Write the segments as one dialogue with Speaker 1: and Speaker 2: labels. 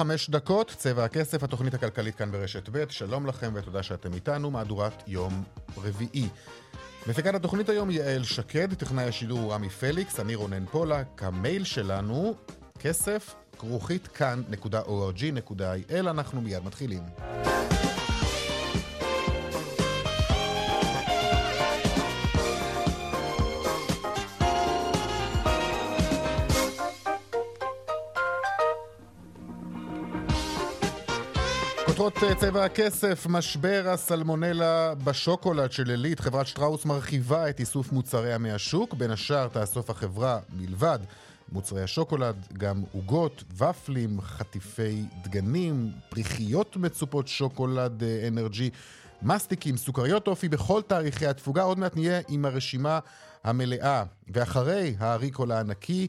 Speaker 1: חמש דקות, צבע הכסף, התוכנית הכלכלית כאן ברשת ב', שלום לכם ותודה שאתם איתנו, מהדורת יום רביעי. מפיקת התוכנית היום יעל שקד, טכנאי השידור רמי פליקס, אני רונן פולק, המייל שלנו, כסף, כרוכית כאן.org.il, אנחנו מיד מתחילים. כותרות אה, צבע הכסף, משבר הסלמונלה בשוקולד של עילית, חברת שטראוס מרחיבה את איסוף מוצריה מהשוק, בין השאר תאסוף החברה מלבד מוצרי השוקולד, גם עוגות, ופלים, חטיפי דגנים, פריחיות מצופות שוקולד אה, אנרג'י, מסטיקים, סוכריות אופי בכל תאריכי התפוגה. עוד מעט נהיה עם הרשימה המלאה. ואחרי הריקול הענקי,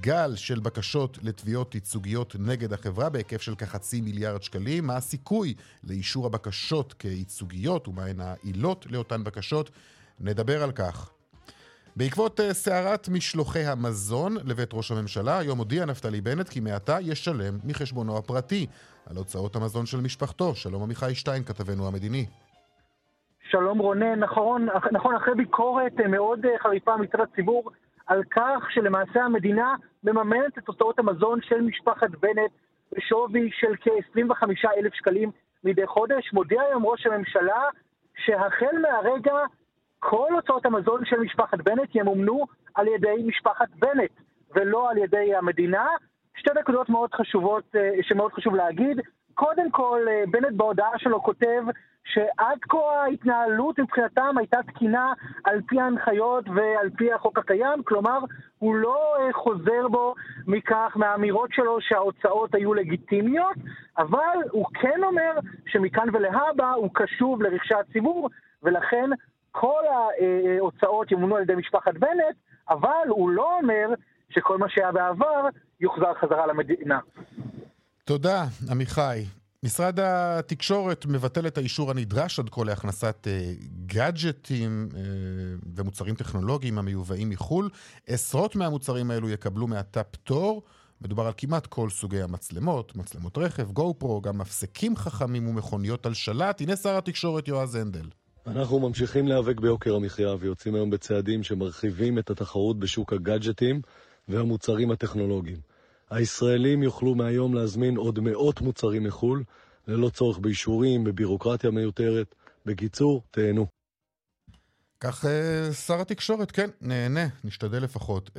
Speaker 1: גל של בקשות לתביעות ייצוגיות נגד החברה בהיקף של כחצי מיליארד שקלים. מה הסיכוי לאישור הבקשות כייצוגיות ומהן העילות לאותן בקשות? נדבר על כך. בעקבות אה, סערת משלוחי המזון לבית ראש הממשלה, היום הודיע נפתלי בנט כי מעתה ישלם מחשבונו הפרטי על הוצאות המזון של משפחתו. שלום עמיחי שטיין, כתבנו המדיני.
Speaker 2: שלום רונן, נכון, נכון, אחרי ביקורת אה, מאוד אה, חריפה מצד הציבור, על כך שלמעשה המדינה מממנת את הוצאות המזון של משפחת בנט בשווי של כ-25 אלף שקלים מדי חודש. מודיע היום ראש הממשלה שהחל מהרגע כל הוצאות המזון של משפחת בנט ימומנו על ידי משפחת בנט ולא על ידי המדינה. שתי נקודות מאוד חשובות אה, שמאוד חשוב להגיד. קודם כל, אה, בנט בהודעה שלו כותב שעד כה ההתנהלות מבחינתם הייתה תקינה על פי ההנחיות ועל פי החוק הקיים, כלומר, הוא לא אה, חוזר בו מכך, מהאמירות שלו שההוצאות היו לגיטימיות, אבל הוא כן אומר שמכאן ולהבא הוא קשוב לרכשי הציבור, ולכן כל ההוצאות ימונו על ידי משפחת בנט, אבל הוא לא אומר שכל מה שהיה בעבר יוחזר חזרה למדינה.
Speaker 1: תודה, עמיחי. משרד התקשורת מבטל את האישור הנדרש עד כה להכנסת אה, גאדג'טים אה, ומוצרים טכנולוגיים המיובאים מחו"ל. עשרות מהמוצרים האלו יקבלו מעתה פטור. מדובר על כמעט כל סוגי המצלמות, מצלמות רכב, גו פרו, גם מפסקים חכמים ומכוניות על שלט. הנה שר התקשורת יועז הנדל.
Speaker 3: אנחנו ממשיכים להיאבק ביוקר המחיה ויוצאים היום בצעדים שמרחיבים את התחרות בשוק הגאדג'טים והמוצרים הטכנולוגיים. הישראלים יוכלו מהיום להזמין עוד מאות מוצרים מחו"ל, ללא צורך באישורים, בבירוקרטיה מיותרת. בקיצור, תהנו.
Speaker 1: כך uh, שר התקשורת, כן, נהנה, נשתדל לפחות. Uh,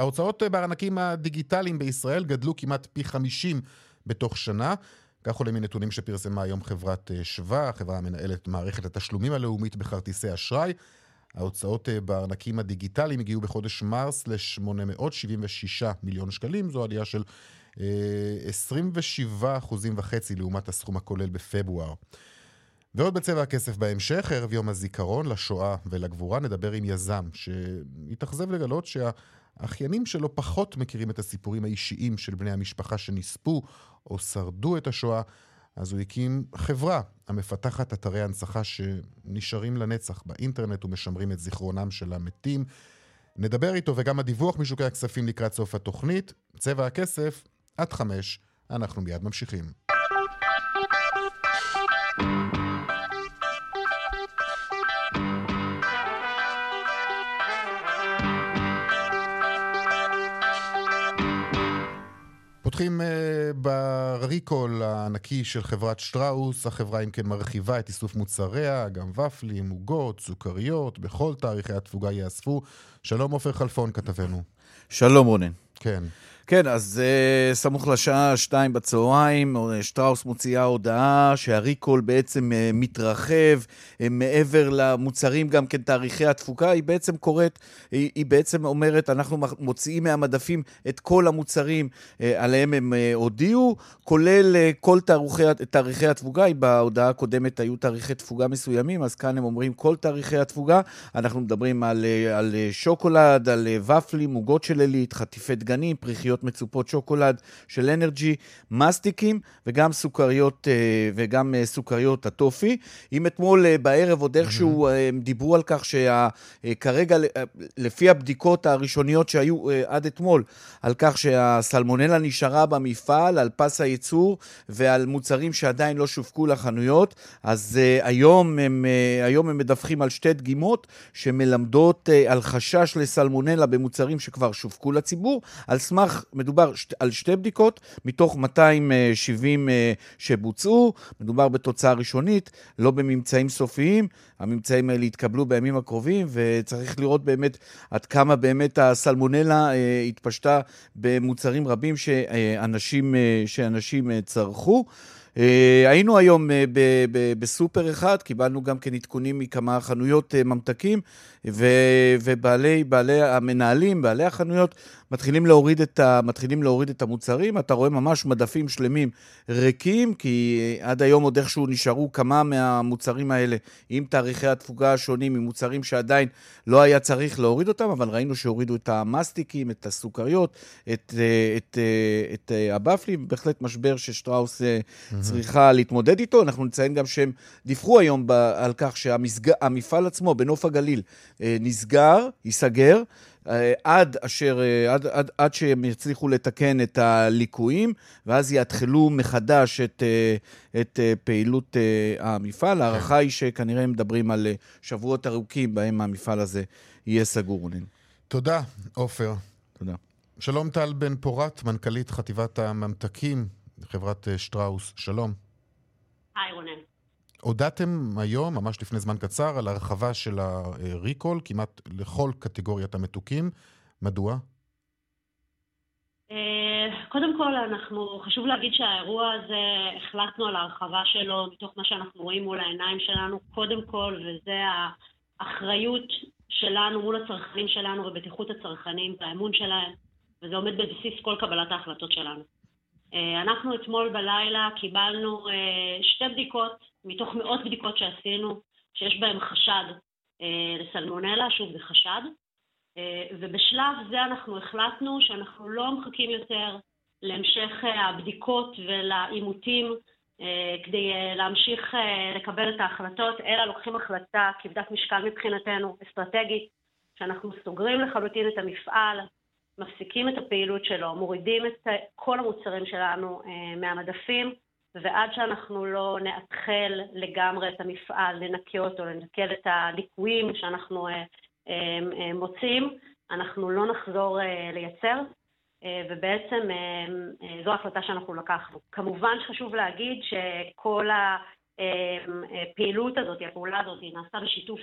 Speaker 1: ההוצאות uh, בארנקים הדיגיטליים בישראל גדלו כמעט פי 50 בתוך שנה. כך עולה מנתונים שפרסמה היום חברת שווה, החברה המנהלת מערכת התשלומים הלאומית בכרטיסי אשראי. ההוצאות אה, בארנקים הדיגיטליים הגיעו בחודש מרס ל-876 מיליון שקלים, זו עלייה של 27 אה, אחוזים וחצי לעומת הסכום הכולל בפברואר. ועוד בצבע הכסף בהמשך, ערב יום הזיכרון לשואה ולגבורה, נדבר עם יזם שהתאכזב לגלות שהאחיינים שלו פחות מכירים את הסיפורים האישיים של בני המשפחה שנספו או שרדו את השואה. אז הוא הקים חברה המפתחת אתרי הנצחה שנשארים לנצח באינטרנט ומשמרים את זיכרונם של המתים. נדבר איתו וגם הדיווח משוקי הכספים לקראת סוף התוכנית. צבע הכסף, עד חמש. אנחנו מיד ממשיכים. פותחים uh, בריקול הענקי של חברת שטראוס, החברה אם כן מרחיבה את איסוף מוצריה, גם ופלים, עוגות, סוכריות, בכל תאריכי התפוגה ייאספו. שלום עופר חלפון כתבנו.
Speaker 4: שלום רונן.
Speaker 1: כן.
Speaker 4: כן, אז uh, סמוך לשעה שתיים בצהריים, שטראוס מוציאה הודעה שהריקול בעצם uh, מתרחב uh, מעבר למוצרים, גם כן תאריכי התפוקה, היא בעצם קוראת, היא, היא בעצם אומרת, אנחנו מוציאים מהמדפים את כל המוצרים uh, עליהם הם uh, הודיעו, כולל uh, כל תאריכי, תאריכי התפוגה, בהודעה הקודמת היו תאריכי תפוגה מסוימים, אז כאן הם אומרים כל תאריכי התפוגה, אנחנו מדברים על, uh, על שוקולד, על ופלים, עוגות של עילית, חטיפי דגנים, פריחיות. סוכריות מצופות שוקולד של אנרג'י, מסטיקים וגם סוכריות, אה, וגם אה, סוכריות הטופי. אם אתמול אה, בערב עוד איכשהו הם דיברו על כך שכרגע, לפי הבדיקות הראשוניות שהיו עד אתמול, על כך שהסלמונלה נשארה במפעל, על פס הייצור ועל מוצרים שעדיין לא שווקו לחנויות, אז היום הם, היום הם מדווחים על שתי דגימות שמלמדות על חשש לסלמונלה במוצרים שכבר שווקו לציבור, על סמך מדובר על שתי בדיקות מתוך 270 אה, שבוצעו, מדובר בתוצאה ראשונית, לא בממצאים סופיים. הממצאים האלה יתקבלו בימים הקרובים, וצריך לראות באמת עד כמה באמת הסלמונלה אה, התפשטה במוצרים רבים שאנשים, אה, שאנשים צרכו. Uh, היינו היום בסופר אחד, קיבלנו גם כן עדכונים מכמה חנויות ממתקים, ו- ובעלי בעלי המנהלים, בעלי החנויות, מתחילים להוריד, את ה, מתחילים להוריד את המוצרים. אתה רואה ממש מדפים שלמים ריקים, כי עד היום עוד איכשהו נשארו כמה מהמוצרים האלה עם תאריכי התפוגה השונים, עם מוצרים שעדיין לא היה צריך להוריד אותם, אבל ראינו שהורידו את המסטיקים, את הסוכריות, את, את, את, את הבפלים, בהחלט משבר ששטראוס mm-hmm. צריכה להתמודד איתו. אנחנו נציין גם שהם דיווחו היום על כך שהמפעל עצמו בנוף הגליל נסגר, ייסגר, אה, עד אשר, אה, עד, עד, עד שהם יצליחו לתקן את הליקויים, ואז יתחלו מחדש את, את פעילות המפעל. ההערכה היא שכנראה הם מדברים על שבועות ארוכים בהם המפעל הזה יהיה סגור, רונן.
Speaker 1: תודה, עופר.
Speaker 4: תודה.
Speaker 1: שלום טל בן פורת, מנכ"לית חטיבת הממתקים, חברת שטראוס. שלום.
Speaker 5: היי רונן.
Speaker 1: הודעתם היום, ממש לפני זמן קצר, על הרחבה של הריקול כמעט לכל קטגוריית המתוקים. מדוע?
Speaker 5: אה, קודם כל, אנחנו, חשוב להגיד שהאירוע הזה, החלטנו על ההרחבה שלו מתוך מה שאנחנו רואים מול העיניים שלנו, קודם כל, וזה האחריות שלנו מול הצרכנים שלנו ובטיחות הצרכנים והאמון שלהם, וזה עומד בבסיס כל קבלת ההחלטות שלנו. אה, אנחנו אתמול בלילה קיבלנו אה, שתי בדיקות מתוך מאות בדיקות שעשינו, שיש בהן חשד אה, לסלמונלה, שוב זה חשד, ובשלב זה אנחנו החלטנו שאנחנו לא מחכים יותר להמשך הבדיקות ולעימותים כדי להמשיך לקבל את ההחלטות, אלא לוקחים החלטה כבדת משקל מבחינתנו, אסטרטגית, שאנחנו סוגרים לחלוטין את המפעל, מפסיקים את הפעילות שלו, מורידים את כל המוצרים שלנו אה, מהמדפים, ועד שאנחנו לא נאתחל לגמרי את המפעל, לנקה אותו, לנקל את הליקויים שאנחנו אה, אה, מוצאים, אנחנו לא נחזור לייצר, ובעצם זו החלטה שאנחנו לקחנו. כמובן שחשוב להגיד שכל הפעילות הזאת, הפעולה הזאת, נעשתה בשיתוף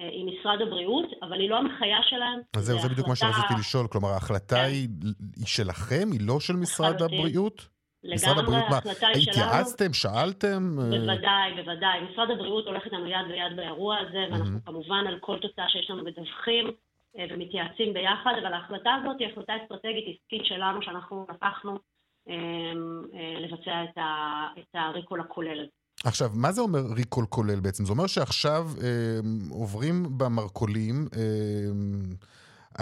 Speaker 5: אה, עם משרד הבריאות, אבל היא לא הנחיה שלהם.
Speaker 1: אז זהו, זה בדיוק מה שרציתי לשאול. כלומר, ההחלטה כן. היא, היא שלכם? היא לא של משרד הבריאות?
Speaker 5: ההחלטה היא שלנו.
Speaker 1: התייעצתם? שאלתם?
Speaker 5: בוודאי, בוודאי. משרד הבריאות הולך איתנו יד ביד באירוע הזה, ואנחנו כמובן על כל תוצאה שיש לנו מדווחים אה, ומתייעצים ביחד, אבל ההחלטה הזאת היא החלטה אסטרטגית עסקית שלנו, שאנחנו לקחנו אה, לבצע את הריקול הכולל הזה.
Speaker 1: עכשיו, מה זה אומר ריקול כולל בעצם? זה אומר שעכשיו אה, עוברים במרכולים אה,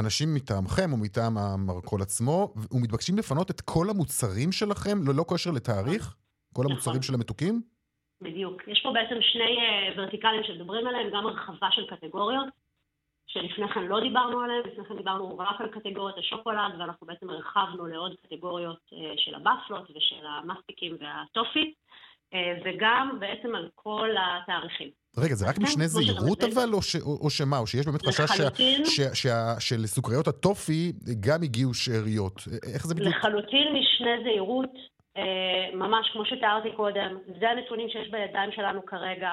Speaker 1: אנשים מטעמכם או מטעם המרכול עצמו, ומתבקשים לפנות את כל המוצרים שלכם ללא קשר לתאריך? כל נכון. המוצרים של המתוקים?
Speaker 5: בדיוק. יש פה בעצם שני uh, ורטיקלים שמדברים עליהם, גם הרחבה של קטגוריות, שלפני כן לא דיברנו עליהם, לפני כן דיברנו רק על קטגוריות השוקולד, ואנחנו בעצם הרחבנו לעוד קטגוריות uh, של הבפלות ושל המסטיקים והטופי. אה, וגם בעצם על כל התאריכים.
Speaker 1: רגע, זה רק כן, משנה זהירות אבל, או, ש, או, או שמה? או שיש באמת חשש שלסוכריות הטופי גם הגיעו שאריות? איך זה בדיוק?
Speaker 5: לחלוטין משנה זהירות, אה, ממש כמו שתיארתי קודם, זה הנתונים שיש בידיים שלנו כרגע,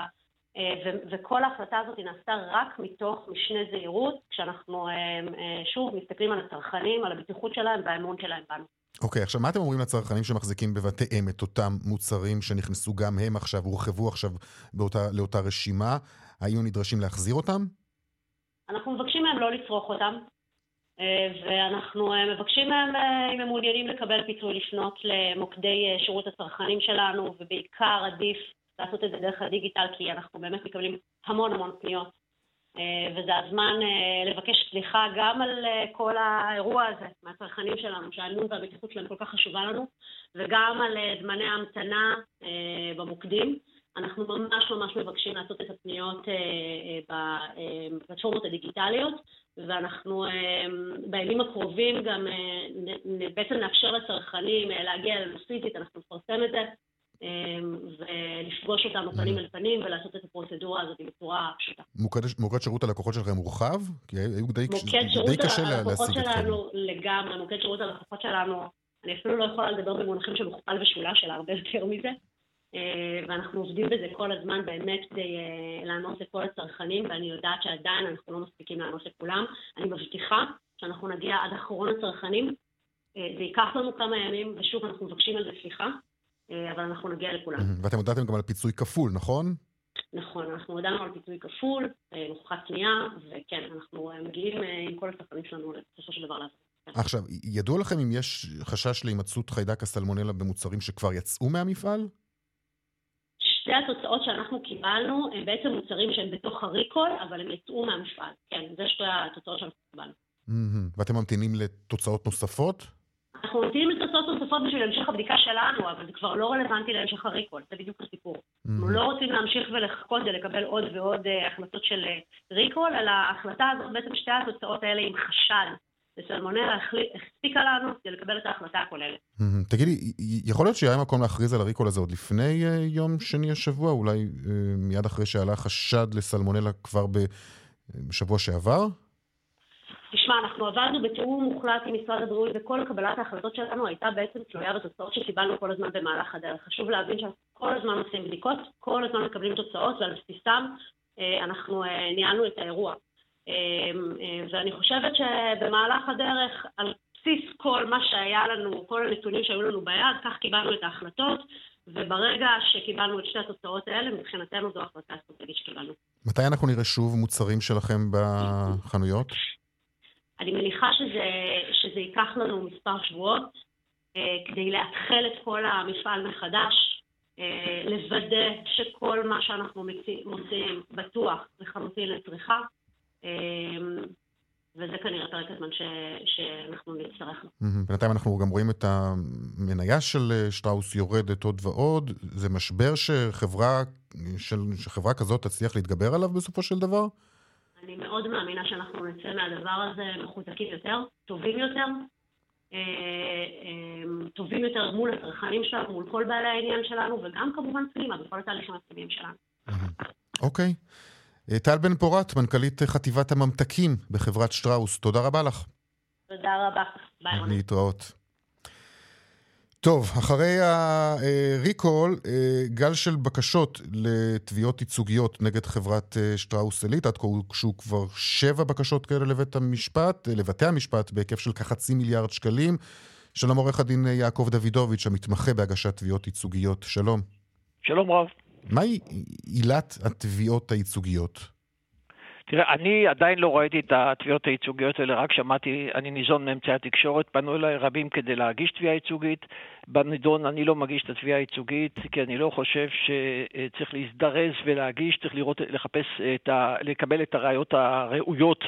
Speaker 5: אה, וכל ההחלטה הזאת נעשתה רק מתוך משנה זהירות, כשאנחנו שוב מסתכלים על הצרכנים, על הבטיחות שלהם והאמון שלהם בנו.
Speaker 1: אוקיי, okay, עכשיו מה אתם אומרים לצרכנים שמחזיקים בבתיהם את אותם מוצרים שנכנסו גם הם עכשיו, הורחבו עכשיו באותה, לאותה רשימה? הם נדרשים להחזיר אותם?
Speaker 5: אנחנו מבקשים מהם לא לצרוך אותם, אה, ואנחנו אה, מבקשים מהם, אה, אם הם מעוניינים לקבל פיצוי, לפנות למוקדי שירות הצרכנים שלנו, ובעיקר עדיף לעשות את זה דרך הדיגיטל, כי אנחנו באמת מקבלים המון המון פניות וזה הזמן אה, לבקש סליחה גם על אה, כל האירוע הזה מהצרכנים שלנו, שהאמון והבטיחות שלהם כל כך חשובה לנו, וגם על זמני ההמתנה במוקדים. אנחנו ממש ממש מבקשים לעשות את הפניות בפלטפורמות הדיגיטליות, ואנחנו בימים הקרובים גם בעצם נאפשר לצרכנים להגיע אלינו פיזית, אנחנו נפרסם את זה, ולפגוש אותנו פנים אל פנים ולעשות את הפרוצדורה הזאת בצורה פשוטה.
Speaker 1: מוקד, מוקד שירות הלקוחות שלכם מורחב? כי היו די,
Speaker 5: די קשה להשיג אתכם. שלנו לגמרי, מוקד שירות הלקוחות שלנו, אני אפילו לא יכולה לדבר במונחים של מוכפל ושולש, אלא הרבה יותר מזה. אה, ואנחנו עובדים בזה כל הזמן באמת כדי אה, לענות לכל הצרכנים, ואני יודעת שעדיין אנחנו לא מספיקים לענות לכולם. אני מבטיחה שאנחנו נגיע עד אחרון הצרכנים. אה, זה ייקח לנו כמה ימים, ושוב, אנחנו מבקשים על זה סליחה. אה, אבל אנחנו נגיע לכולם.
Speaker 1: ואתם הודעתם גם על פיצוי כפול, נכון?
Speaker 5: נכון, אנחנו הודענו על פיצוי כפול, מוכחת אה, קנייה, וכן, אנחנו אה, מגיעים עם כל הצרכנים שלנו בסופו של דבר לעשות.
Speaker 1: עכשיו, ידוע לכם אם יש חשש להימצאות חיידק הסלמונלה במוצרים שכבר יצאו מהמפעל?
Speaker 5: שתי התוצאות שאנחנו קיבלנו הם בעצם מוצרים שהם בתוך הריקול, אבל הם יצאו מהמפעל. כן, זה שתי התוצאות שאנחנו קיבלנו.
Speaker 1: ואתם ממתינים לתוצאות נוספות?
Speaker 5: אנחנו ממתינים לתוצאות נוספות בשביל המשך הבדיקה שלנו, אבל זה כבר לא רלוונטי להמשך הריקול, זה בדיוק הסיפור. Mm-hmm. אנחנו לא רוצים להמשיך ולחכות ולקבל עוד ועוד uh, החלטות של uh, ריקול, אלא ההחלטה הזאת, בעצם שתי התוצאות האלה עם חשד וסלמונלה הספיקה לנו כדי לקבל את ההחלטה הכוללת.
Speaker 1: Mm-hmm. תגידי, יכול להיות שהיה מקום להכריז על הריקול הזה עוד לפני uh, יום שני השבוע, אולי מיד אחרי שעלה חשד לסלמונלה כבר בשבוע שעבר?
Speaker 5: תשמע, אנחנו עבדנו בתיאום מוחלט עם משרד הבריאות, וכל קבלת ההחלטות שלנו הייתה בעצם תלויה בתוצאות שקיבלנו כל הזמן במהלך הדרך. חשוב להבין שאנחנו כל הזמן עושים בדיקות, כל הזמן מקבלים תוצאות, ועל בסיסם אה, אנחנו אה, ניהלנו את האירוע. אה, ואני חושבת שבמהלך הדרך, על בסיס כל מה שהיה לנו, כל הנתונים שהיו לנו ביד, כך קיבלנו את ההחלטות, וברגע שקיבלנו את שתי התוצאות האלה, מבחינתנו זו החלטה אסטרטגית שקיבלנו.
Speaker 1: מתי אנחנו נראה שוב מוצרים שלכם בחנויות?
Speaker 5: אני מניחה שזה, שזה ייקח לנו מספר שבועות אה, כדי לאתחל את כל המפעל מחדש, אה, לוודא שכל מה שאנחנו מוציאים בטוח לחלוטין לצריכה, אה, וזה כנראה פרק הזמן ש, שאנחנו נצטרך.
Speaker 1: בינתיים אנחנו גם רואים את המניה של שטראוס יורדת עוד ועוד. זה משבר שחברה, של, שחברה כזאת תצליח להתגבר עליו בסופו של דבר?
Speaker 5: אני מאוד מאמינה שאנחנו נצא מהדבר הזה מחוזקים יותר, טובים יותר, אה, אה, טובים יותר מול הצרכנים שלנו, מול כל בעלי העניין שלנו, וגם כמובן פנימה, בכל התהליכים הפנימיים שלנו.
Speaker 1: אוקיי. אה, טל בן פורת, מנכ"לית חטיבת הממתקים בחברת שטראוס, תודה רבה לך.
Speaker 5: תודה רבה. ביי.
Speaker 1: להתראות. טוב, אחרי הריקול, אה, גל של בקשות לתביעות ייצוגיות נגד חברת אה, שטראוס עילית, עד כה הוגשו כבר שבע בקשות כאלה לבית המשפט, אה, לבתי המשפט, בהיקף של כחצי מיליארד שקלים. שלום עורך הדין יעקב דוידוביץ', המתמחה בהגשת תביעות ייצוגיות. שלום.
Speaker 6: שלום רב.
Speaker 1: מהי עילת התביעות הייצוגיות?
Speaker 6: תראה, אני עדיין לא ראיתי את התביעות הייצוגיות האלה, רק שמעתי, אני ניזון מאמצעי התקשורת, פנו אליי רבים כדי להגיש תביעה ייצוגית. בנידון אני לא מגיש את התביעה הייצוגית, כי אני לא חושב שצריך להזדרז ולהגיש, צריך לראות, לחפש את ה... לקבל את הראיות הראויות,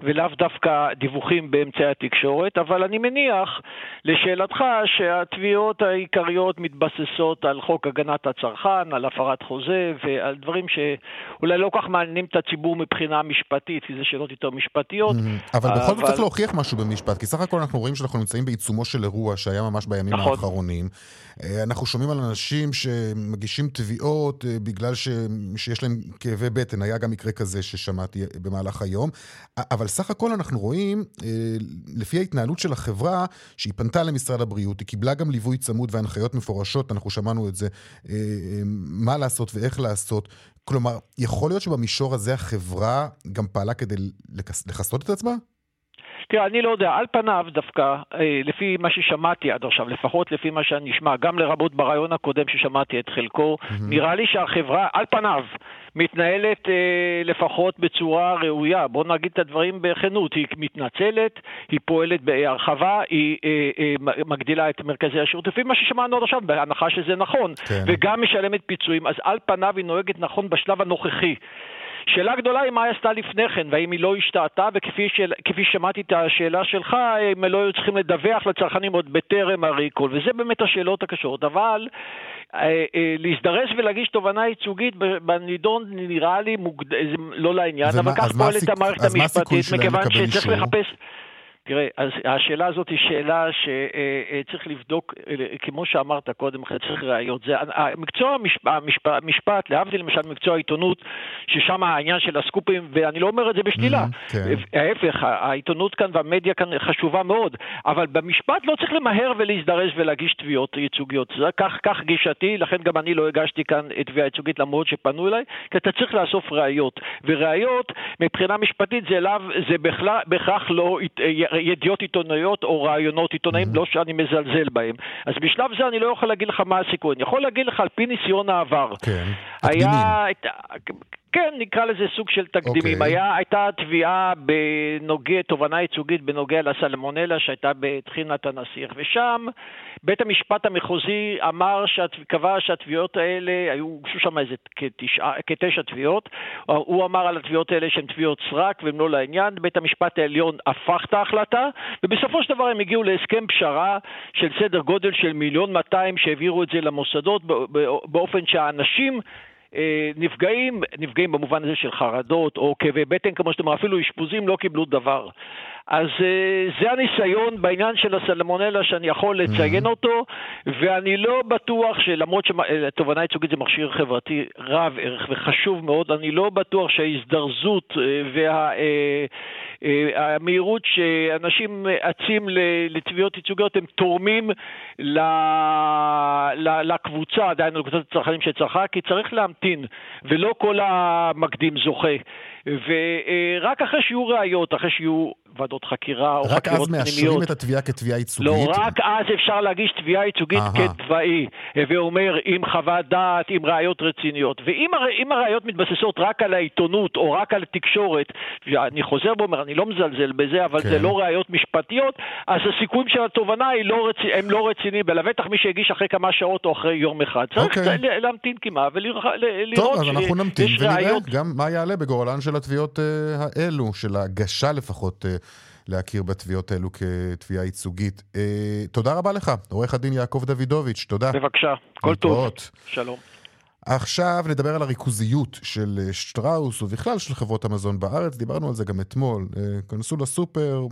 Speaker 6: ולאו דווקא דיווחים באמצעי התקשורת, אבל אני מניח, לשאלתך, שהתביעות העיקריות מתבססות על חוק הגנת הצרכן, על הפרת חוזה ועל דברים שאולי לא כל כך מעניינים את הציבור מבחינה משפטית, כי זה שאלות יותר משפטיות.
Speaker 1: אבל בכל זאת צריך להוכיח משהו במשפט, כי סך הכל אנחנו רואים שאנחנו נמצאים בעיצומו של אירוע שהיה ממש בימים נכון. האחרונים. אה, אנחנו שומעים על אנשים שמגישים תביעות אה, בגלל ש... שיש להם כאבי בטן, היה גם מקרה כזה ששמעתי במהלך היום. אבל סך הכל אנחנו רואים, אה, לפי ההתנהלות של החברה, שהיא פנתה למשרד הבריאות, היא קיבלה גם ליווי צמוד והנחיות מפורשות, אנחנו שמענו את זה, מה לעשות ואיך לעשות. כלומר, יכול להיות שבמישור הזה החברה גם פעלה כדי לכסות את עצמה?
Speaker 6: תראה, אני לא יודע, על פניו דווקא, אה, לפי מה ששמעתי עד עכשיו, לפחות לפי מה שאני נשמע, גם לרבות ברעיון הקודם ששמעתי את חלקו, נראה לי שהחברה, על פניו, מתנהלת אה, לפחות בצורה ראויה. בואו נגיד את הדברים בכנות, היא מתנצלת, היא פועלת בהרחבה, היא אה, אה, מגדילה את מרכזי השירות, לפי מה ששמענו עד עכשיו, בהנחה שזה נכון,
Speaker 1: כן.
Speaker 6: וגם משלמת פיצויים, אז על פניו היא נוהגת נכון בשלב הנוכחי. שאלה גדולה היא מה היא עשתה לפני כן, והאם היא לא השתהתה, וכפי של, כפי ששמעתי את השאלה שלך, הם לא היו צריכים לדווח לצרכנים עוד בטרם הריקול, וזה באמת השאלות הקשות. אבל אה, אה, להזדרז ולהגיש תובענה ייצוגית בנידון נראה לי מוגד... זה לא לעניין, אבל כך פועלת המערכת המשפטית, מכיוון שצריך? לחפש... תראה, אז השאלה הזאת היא שאלה שצריך לבדוק, אה, כמו שאמרת קודם, צריך ראיות. זה, המקצוע המשפט, המשפט, להבדיל למשל ממקצוע העיתונות, ששם העניין של הסקופים, ואני לא אומר את זה בשלילה.
Speaker 1: Mhm, כן.
Speaker 6: ההפך, העיתונות כאן והמדיה כאן חשובה מאוד, אבל במשפט לא צריך למהר ולהזדרז ולהגיש תביעות ייצוגיות. זה, כך, כך גישתי, לכן גם אני לא הגשתי כאן תביעה ייצוגית למרות שפנו אליי, כי אתה צריך לאסוף ראיות. וראיות, מבחינה משפטית, זה, לאו, זה בכלל, בהכרח לא ידיעות עיתונאיות או רעיונות עיתונאים,
Speaker 1: Mhm.
Speaker 6: לא שאני מזלזל בהם. אז בשלב זה אני לא יכול להגיד לך מה הסיכוי. אני יכול להגיד לך על פי ניסיון העבר.
Speaker 1: כן.
Speaker 6: היה... כן, נקרא לזה סוג של תקדימים.
Speaker 1: אוקיי.
Speaker 6: היה, הייתה תביעה בנוגע, תובענה ייצוגית בנוגע לסלמונלה שהייתה בטחינת הנסיך, ושם בית המשפט המחוזי אמר, שת, קבע שהתביעות האלה, היו, הוגשו שם איזה כתשע, כתשע תביעות, הוא אמר על התביעות האלה שהן תביעות סרק והן לא לעניין, בית המשפט העליון הפך את ההחלטה, ובסופו של דבר הם הגיעו להסכם פשרה של סדר גודל של מיליון 200 שהעבירו את זה למוסדות באופן שהאנשים נפגעים, נפגעים במובן הזה של חרדות או כאבי בטן, כמו שאתם אומרים, אפילו אשפוזים לא קיבלו דבר. אז אה, זה הניסיון בעניין של הסלמונלה שאני יכול לציין אותו, ואני לא בטוח שלמרות שתובענה ייצוגית זה מכשיר חברתי רב ערך וחשוב מאוד, אני לא בטוח שההזדרזות והמהירות שאנשים אצים לתביעות ייצוגיות הם תורמים לקבוצה, עדיין לקבוצת הצרכנים שצרכה, כי צריך להמתין, ולא כל המקדים זוכה. ורק אחרי שיהיו ראיות, אחרי שיהיו ועדות חקירה או חקירות פנימיות...
Speaker 1: רק אז מאשרים את התביעה כתביעה ייצוגית?
Speaker 6: לא, רק אז אפשר להגיש תביעה ייצוגית כתוואי, ואומר עם חוות דעת, עם ראיות רציניות. ואם הראיות מתבססות רק על העיתונות או רק על התקשורת, אני חוזר ואומר, אני לא מזלזל בזה, אבל כן. זה לא ראיות משפטיות, אז הסיכויים של התובנה לא רצ... הם לא רציניים, ולבטח מי שהגיש אחרי כמה שעות או אחרי יום אחד. צריך
Speaker 1: אוקיי.
Speaker 6: להמתין כמעט ולראות
Speaker 1: טוב, אז אנחנו נמתין ונראה
Speaker 6: ראיות...
Speaker 1: גם מה יעלה בגורלן של התביעות uh, האלו, של ההגשה לפחות. Uh, להכיר בתביעות האלו כתביעה ייצוגית. אה, תודה רבה לך, עורך הדין יעקב דוידוביץ', תודה.
Speaker 6: בבקשה, כל טוב. שלום.
Speaker 1: עכשיו נדבר על הריכוזיות של שטראוס ובכלל של חברות המזון בארץ, דיברנו על זה גם אתמול. כנסו לסופר,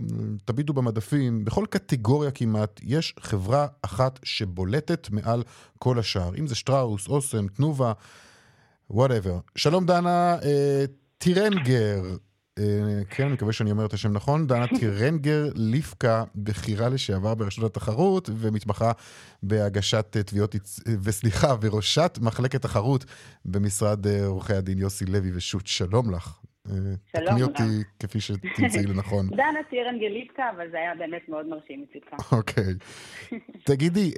Speaker 1: תביטו במדפים, בכל קטגוריה כמעט יש חברה אחת שבולטת מעל כל השאר. אם זה שטראוס, אוסם, תנובה, whatever. שלום דנה אה, טירנגר. כן, אני מקווה שאני אומר את השם נכון, דנה טירנגר ליפקה, בכירה לשעבר ברשות התחרות, ומתמחה בהגשת תביעות, וסליחה, וראשת מחלקת תחרות במשרד עורכי הדין יוסי לוי ושות'. שלום לך.
Speaker 7: שלום.
Speaker 1: תקני אותי כפי שתמצאי לנכון.
Speaker 7: דנה טירנגר ליפקה, אבל זה היה באמת מאוד מרשים מצידך.
Speaker 1: אוקיי. תגידי,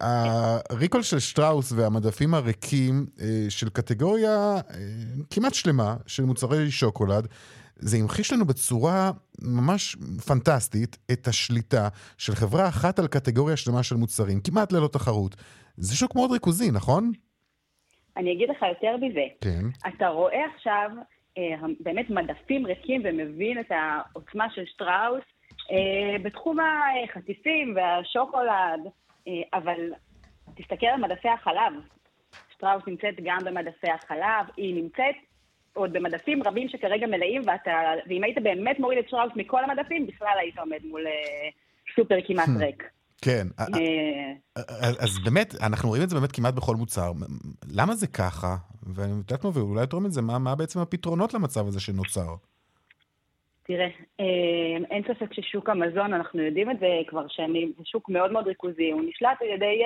Speaker 1: הריקול של שטראוס והמדפים הריקים של קטגוריה כמעט שלמה של מוצרי שוקולד, זה המחיש לנו בצורה ממש פנטסטית את השליטה של חברה אחת על קטגוריה שלמה של מוצרים, כמעט ללא תחרות. זה שוק מאוד ריכוזי, נכון?
Speaker 7: אני אגיד לך יותר מזה.
Speaker 1: כן.
Speaker 7: אתה רואה עכשיו אה, באמת מדפים ריקים ומבין את העוצמה של שטראוס אה, בתחום החטיפים והשוקולד, אה, אבל תסתכל על מדפי החלב. שטראוס נמצאת גם במדפי החלב, היא נמצאת עוד במדפים רבים שכרגע מלאים, ואתה, ואם היית באמת מוריד את שטראוס מכל המדפים, בכלל היית עומד מול סופר כמעט ריק.
Speaker 1: כן, אז באמת, אנחנו רואים את זה באמת כמעט בכל מוצר. למה זה ככה? ואני יודעת מה, ואולי יותר מזה, מה, מה בעצם הפתרונות למצב הזה שנוצר?
Speaker 7: תראה, אין ספק ששוק המזון, אנחנו יודעים את זה כבר שנים, זה שוק מאוד מאוד ריכוזי, הוא נשלט על ידי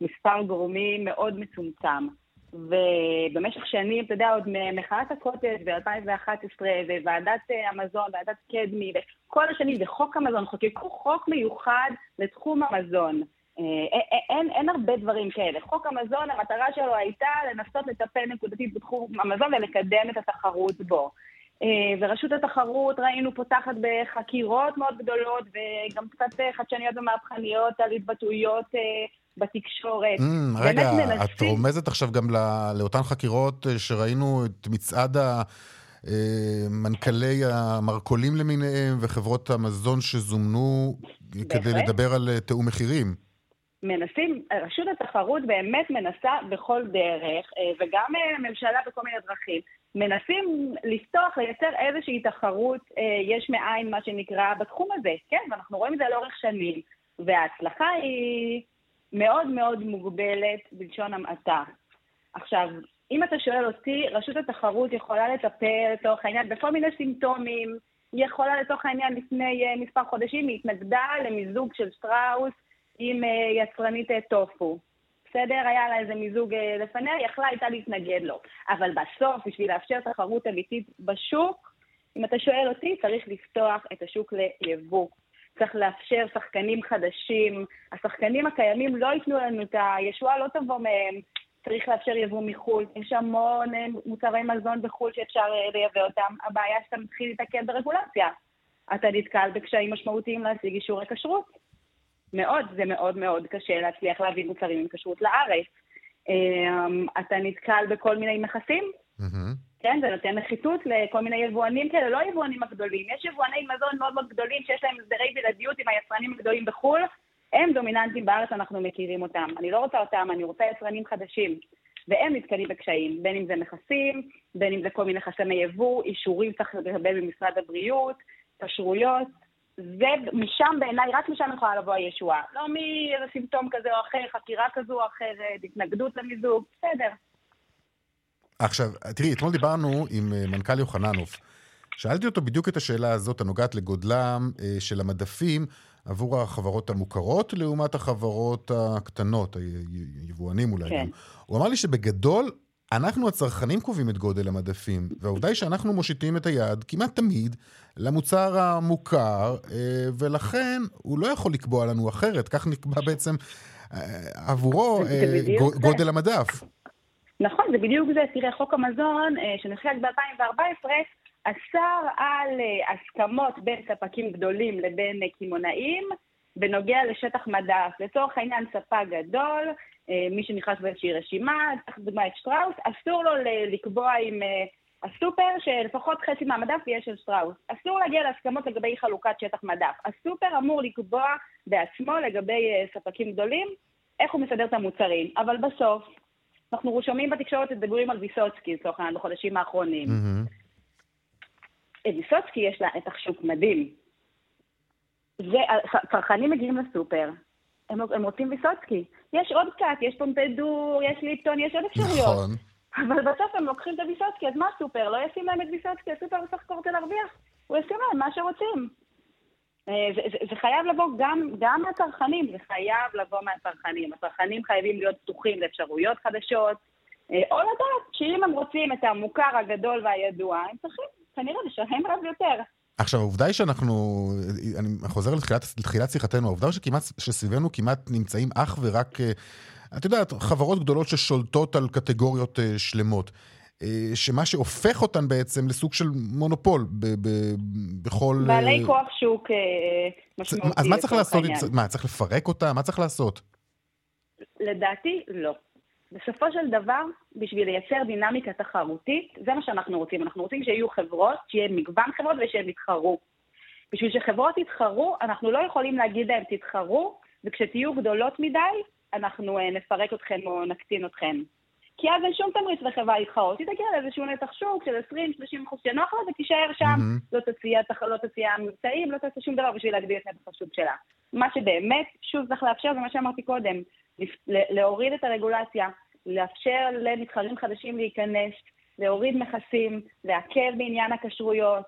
Speaker 7: מספר גורמים מאוד מצומצם. ובמשך שנים, אתה יודע, עוד ממחאת הקוטג' ב-2011, וועדת אה, המזון, ועדת קדמי, וכל השנים, וחוק המזון, חוקקו חוק מיוחד לתחום המזון. אה, אין, אין הרבה דברים כאלה. חוק המזון, המטרה שלו הייתה לנסות לטפל נקודתית בתחום המזון ולקדם את התחרות בו. אה, ורשות התחרות, ראינו, פותחת בחקירות מאוד גדולות, וגם קצת חדשניות ומהפכניות על התבטאויות בתקשורת.
Speaker 1: Mm, רגע, מנסים... את רומזת עכשיו גם לא, לאותן חקירות אה, שראינו את מצעד ה... אה, מנכ"לי המרכולים למיניהם וחברות המזון שזומנו בהחלט. כדי לדבר על אה, תיאום מחירים.
Speaker 7: מנסים, רשות התחרות באמת מנסה בכל דרך, וגם הממשלה בכל מיני דרכים, מנסים לפתוח, לייצר איזושהי תחרות יש מאין, מה שנקרא, בתחום הזה, כן? ואנחנו רואים את זה לאורך שנים, וההצלחה היא מאוד מאוד מוגבלת בלשון המעטה. עכשיו, אם אתה שואל אותי, רשות התחרות יכולה לטפל לצורך העניין בכל מיני סימפטומים. היא יכולה לצורך העניין לפני uh, מספר חודשים, היא התנגדה למיזוג של שטראוס עם uh, יצרנית uh, טופו. בסדר? היה לה איזה מיזוג uh, לפניה, יכלה הייתה להתנגד לו. אבל בסוף, בשביל לאפשר תחרות אמיתית בשוק, אם אתה שואל אותי, צריך לפתוח את השוק ליבוא. צריך לאפשר שחקנים חדשים. השחקנים הקיימים לא ייתנו לנו את הישועה, לא תבוא מהם. צריך לאפשר יבוא מחו"ל. יש המון אה, מוצרי מזון בחו"ל שאפשר אה, לייבא אותם. הבעיה שאתה מתחיל להתעכב ברגולציה. אתה נתקל בקשיים משמעותיים להשיג אישורי כשרות. מאוד, זה מאוד מאוד קשה להצליח להביא מוצרים עם כשרות לארץ. אה, אתה נתקל בכל מיני מכסים. Mm-hmm. כן, זה נותן נחיתות לכל מיני יבואנים כאלה, לא היבואנים הגדולים. יש יבואני מזון מאוד מאוד גדולים שיש להם הסדרי בלעדיות עם היצרנים הגדולים בחו"ל, הם דומיננטיים בארץ, אנחנו מכירים אותם. אני לא רוצה אותם, אני רוצה יצרנים חדשים. והם נתקלים בקשיים, בין אם זה מכסים, בין אם זה כל מיני חסמי יבוא, אישורים צריך לקבל במשרד הבריאות, כשרויות. זה, משם בעיניי, רק משם יכולה לבוא הישועה. לא מאיזה סימפטום כזה או אחר, חקירה כזו או אחרת, התנגדות למיזוג, בסדר.
Speaker 1: עכשיו, תראי, אתמול דיברנו עם אה, מנכ"ל יוחננוף. שאלתי אותו בדיוק את השאלה הזאת, הנוגעת לגודלם אה, של המדפים עבור החברות המוכרות לעומת החברות הקטנות, היבואנים אולי כן. הוא אמר לי שבגדול, אנחנו הצרכנים קובעים את גודל המדפים, והעובדה היא שאנחנו מושיטים את היד כמעט תמיד למוצר המוכר, אה, ולכן הוא לא יכול לקבוע לנו אחרת, כך נקבע בעצם עבורו גודל המדף.
Speaker 7: נכון, זה בדיוק זה. תראה, חוק המזון אה, שנחקק ב-2014 אסר על אה, הסכמות בין ספקים גדולים לבין אה, קמעונאים בנוגע לשטח מדף. לצורך העניין, ספק גדול, מי שנכנס באיזושהי רשימה, צריך לדוגמה את שטראוס, אסור לו לקבוע עם הסופר שלפחות חצי מהמדף יהיה של שטראוס. אסור להגיע להסכמות לגבי חלוקת שטח מדף. הסופר אמור לקבוע בעצמו לגבי ספקים גדולים איך הוא מסדר את המוצרים, אבל בסוף אנחנו שומעים בתקשורת את דיבורים על ויסוצקי, לצורך העניין, בחודשים האחרונים. ויסוצקי יש לה נתח שוק מדהים. צרכנים מגיעים לסופר, הם, הם רוצים ויסוצקי. יש עוד קצת, יש פומפדור, יש ליפטון, יש עוד אפשרויות. נכון. אבל בסוף הם לוקחים את הוויסוצקי, אז מה הסופר? לא ישים להם את ויסוצקי, הסופר בסך הכל רוצה להרוויח. הוא ישים להם מה שרוצים. אה, זה, זה, זה חייב לבוא גם, גם מהצרכנים, זה חייב לבוא מהצרכנים. הצרכנים חייבים להיות פתוחים לאפשרויות חדשות, אה, או לדעת שאם הם רוצים את המוכר הגדול והידוע, הם צריכים כנראה לשלם עליו יותר.
Speaker 1: עכשיו, העובדה היא שאנחנו, אני חוזר לתחילת, שיחתנו, העובדה היא שכמעט, שסביבנו כמעט נמצאים אך ורק, אה, את יודעת, חברות גדולות ששולטות על קטגוריות שלמות. אה, שמה שהופך אותן בעצם לסוג של מונופול ב- ב- בכל...
Speaker 7: בעלי אה, כוח שוק אה, משמעותי.
Speaker 1: אז מה צריך לעשות? מה, צריך לפרק אותה? מה צריך לעשות?
Speaker 7: לדעתי, לא. בסופו של דבר, בשביל לייצר דינמיקה תחרותית, זה מה שאנחנו רוצים. אנחנו רוצים שיהיו חברות, שיהיה מגוון חברות ושהן יתחרו. בשביל שחברות יתחרו, אנחנו לא יכולים להגיד להן תתחרו, וכשתהיו גדולות מדי, אנחנו נפרק אתכם או נקטין אתכם. כי אז אין שום תמריץ לחברה להתחרות. היא תגיע לאיזשהו נתח שוק של 20-30 אחוז שנוח לה ותישאר שם, mm-hmm. לא תציע, לא תציע מבצעים, לא תעשה שום דבר בשביל להגדיל את נתח השוק שלה. מה שבאמת, שוב צריך לאפשר, זה מה שאמרתי קודם, להוריד את הרגולציה, לאפשר למתחרים חדשים להיכנס, להוריד מכסים, להקל בעניין הכשרויות,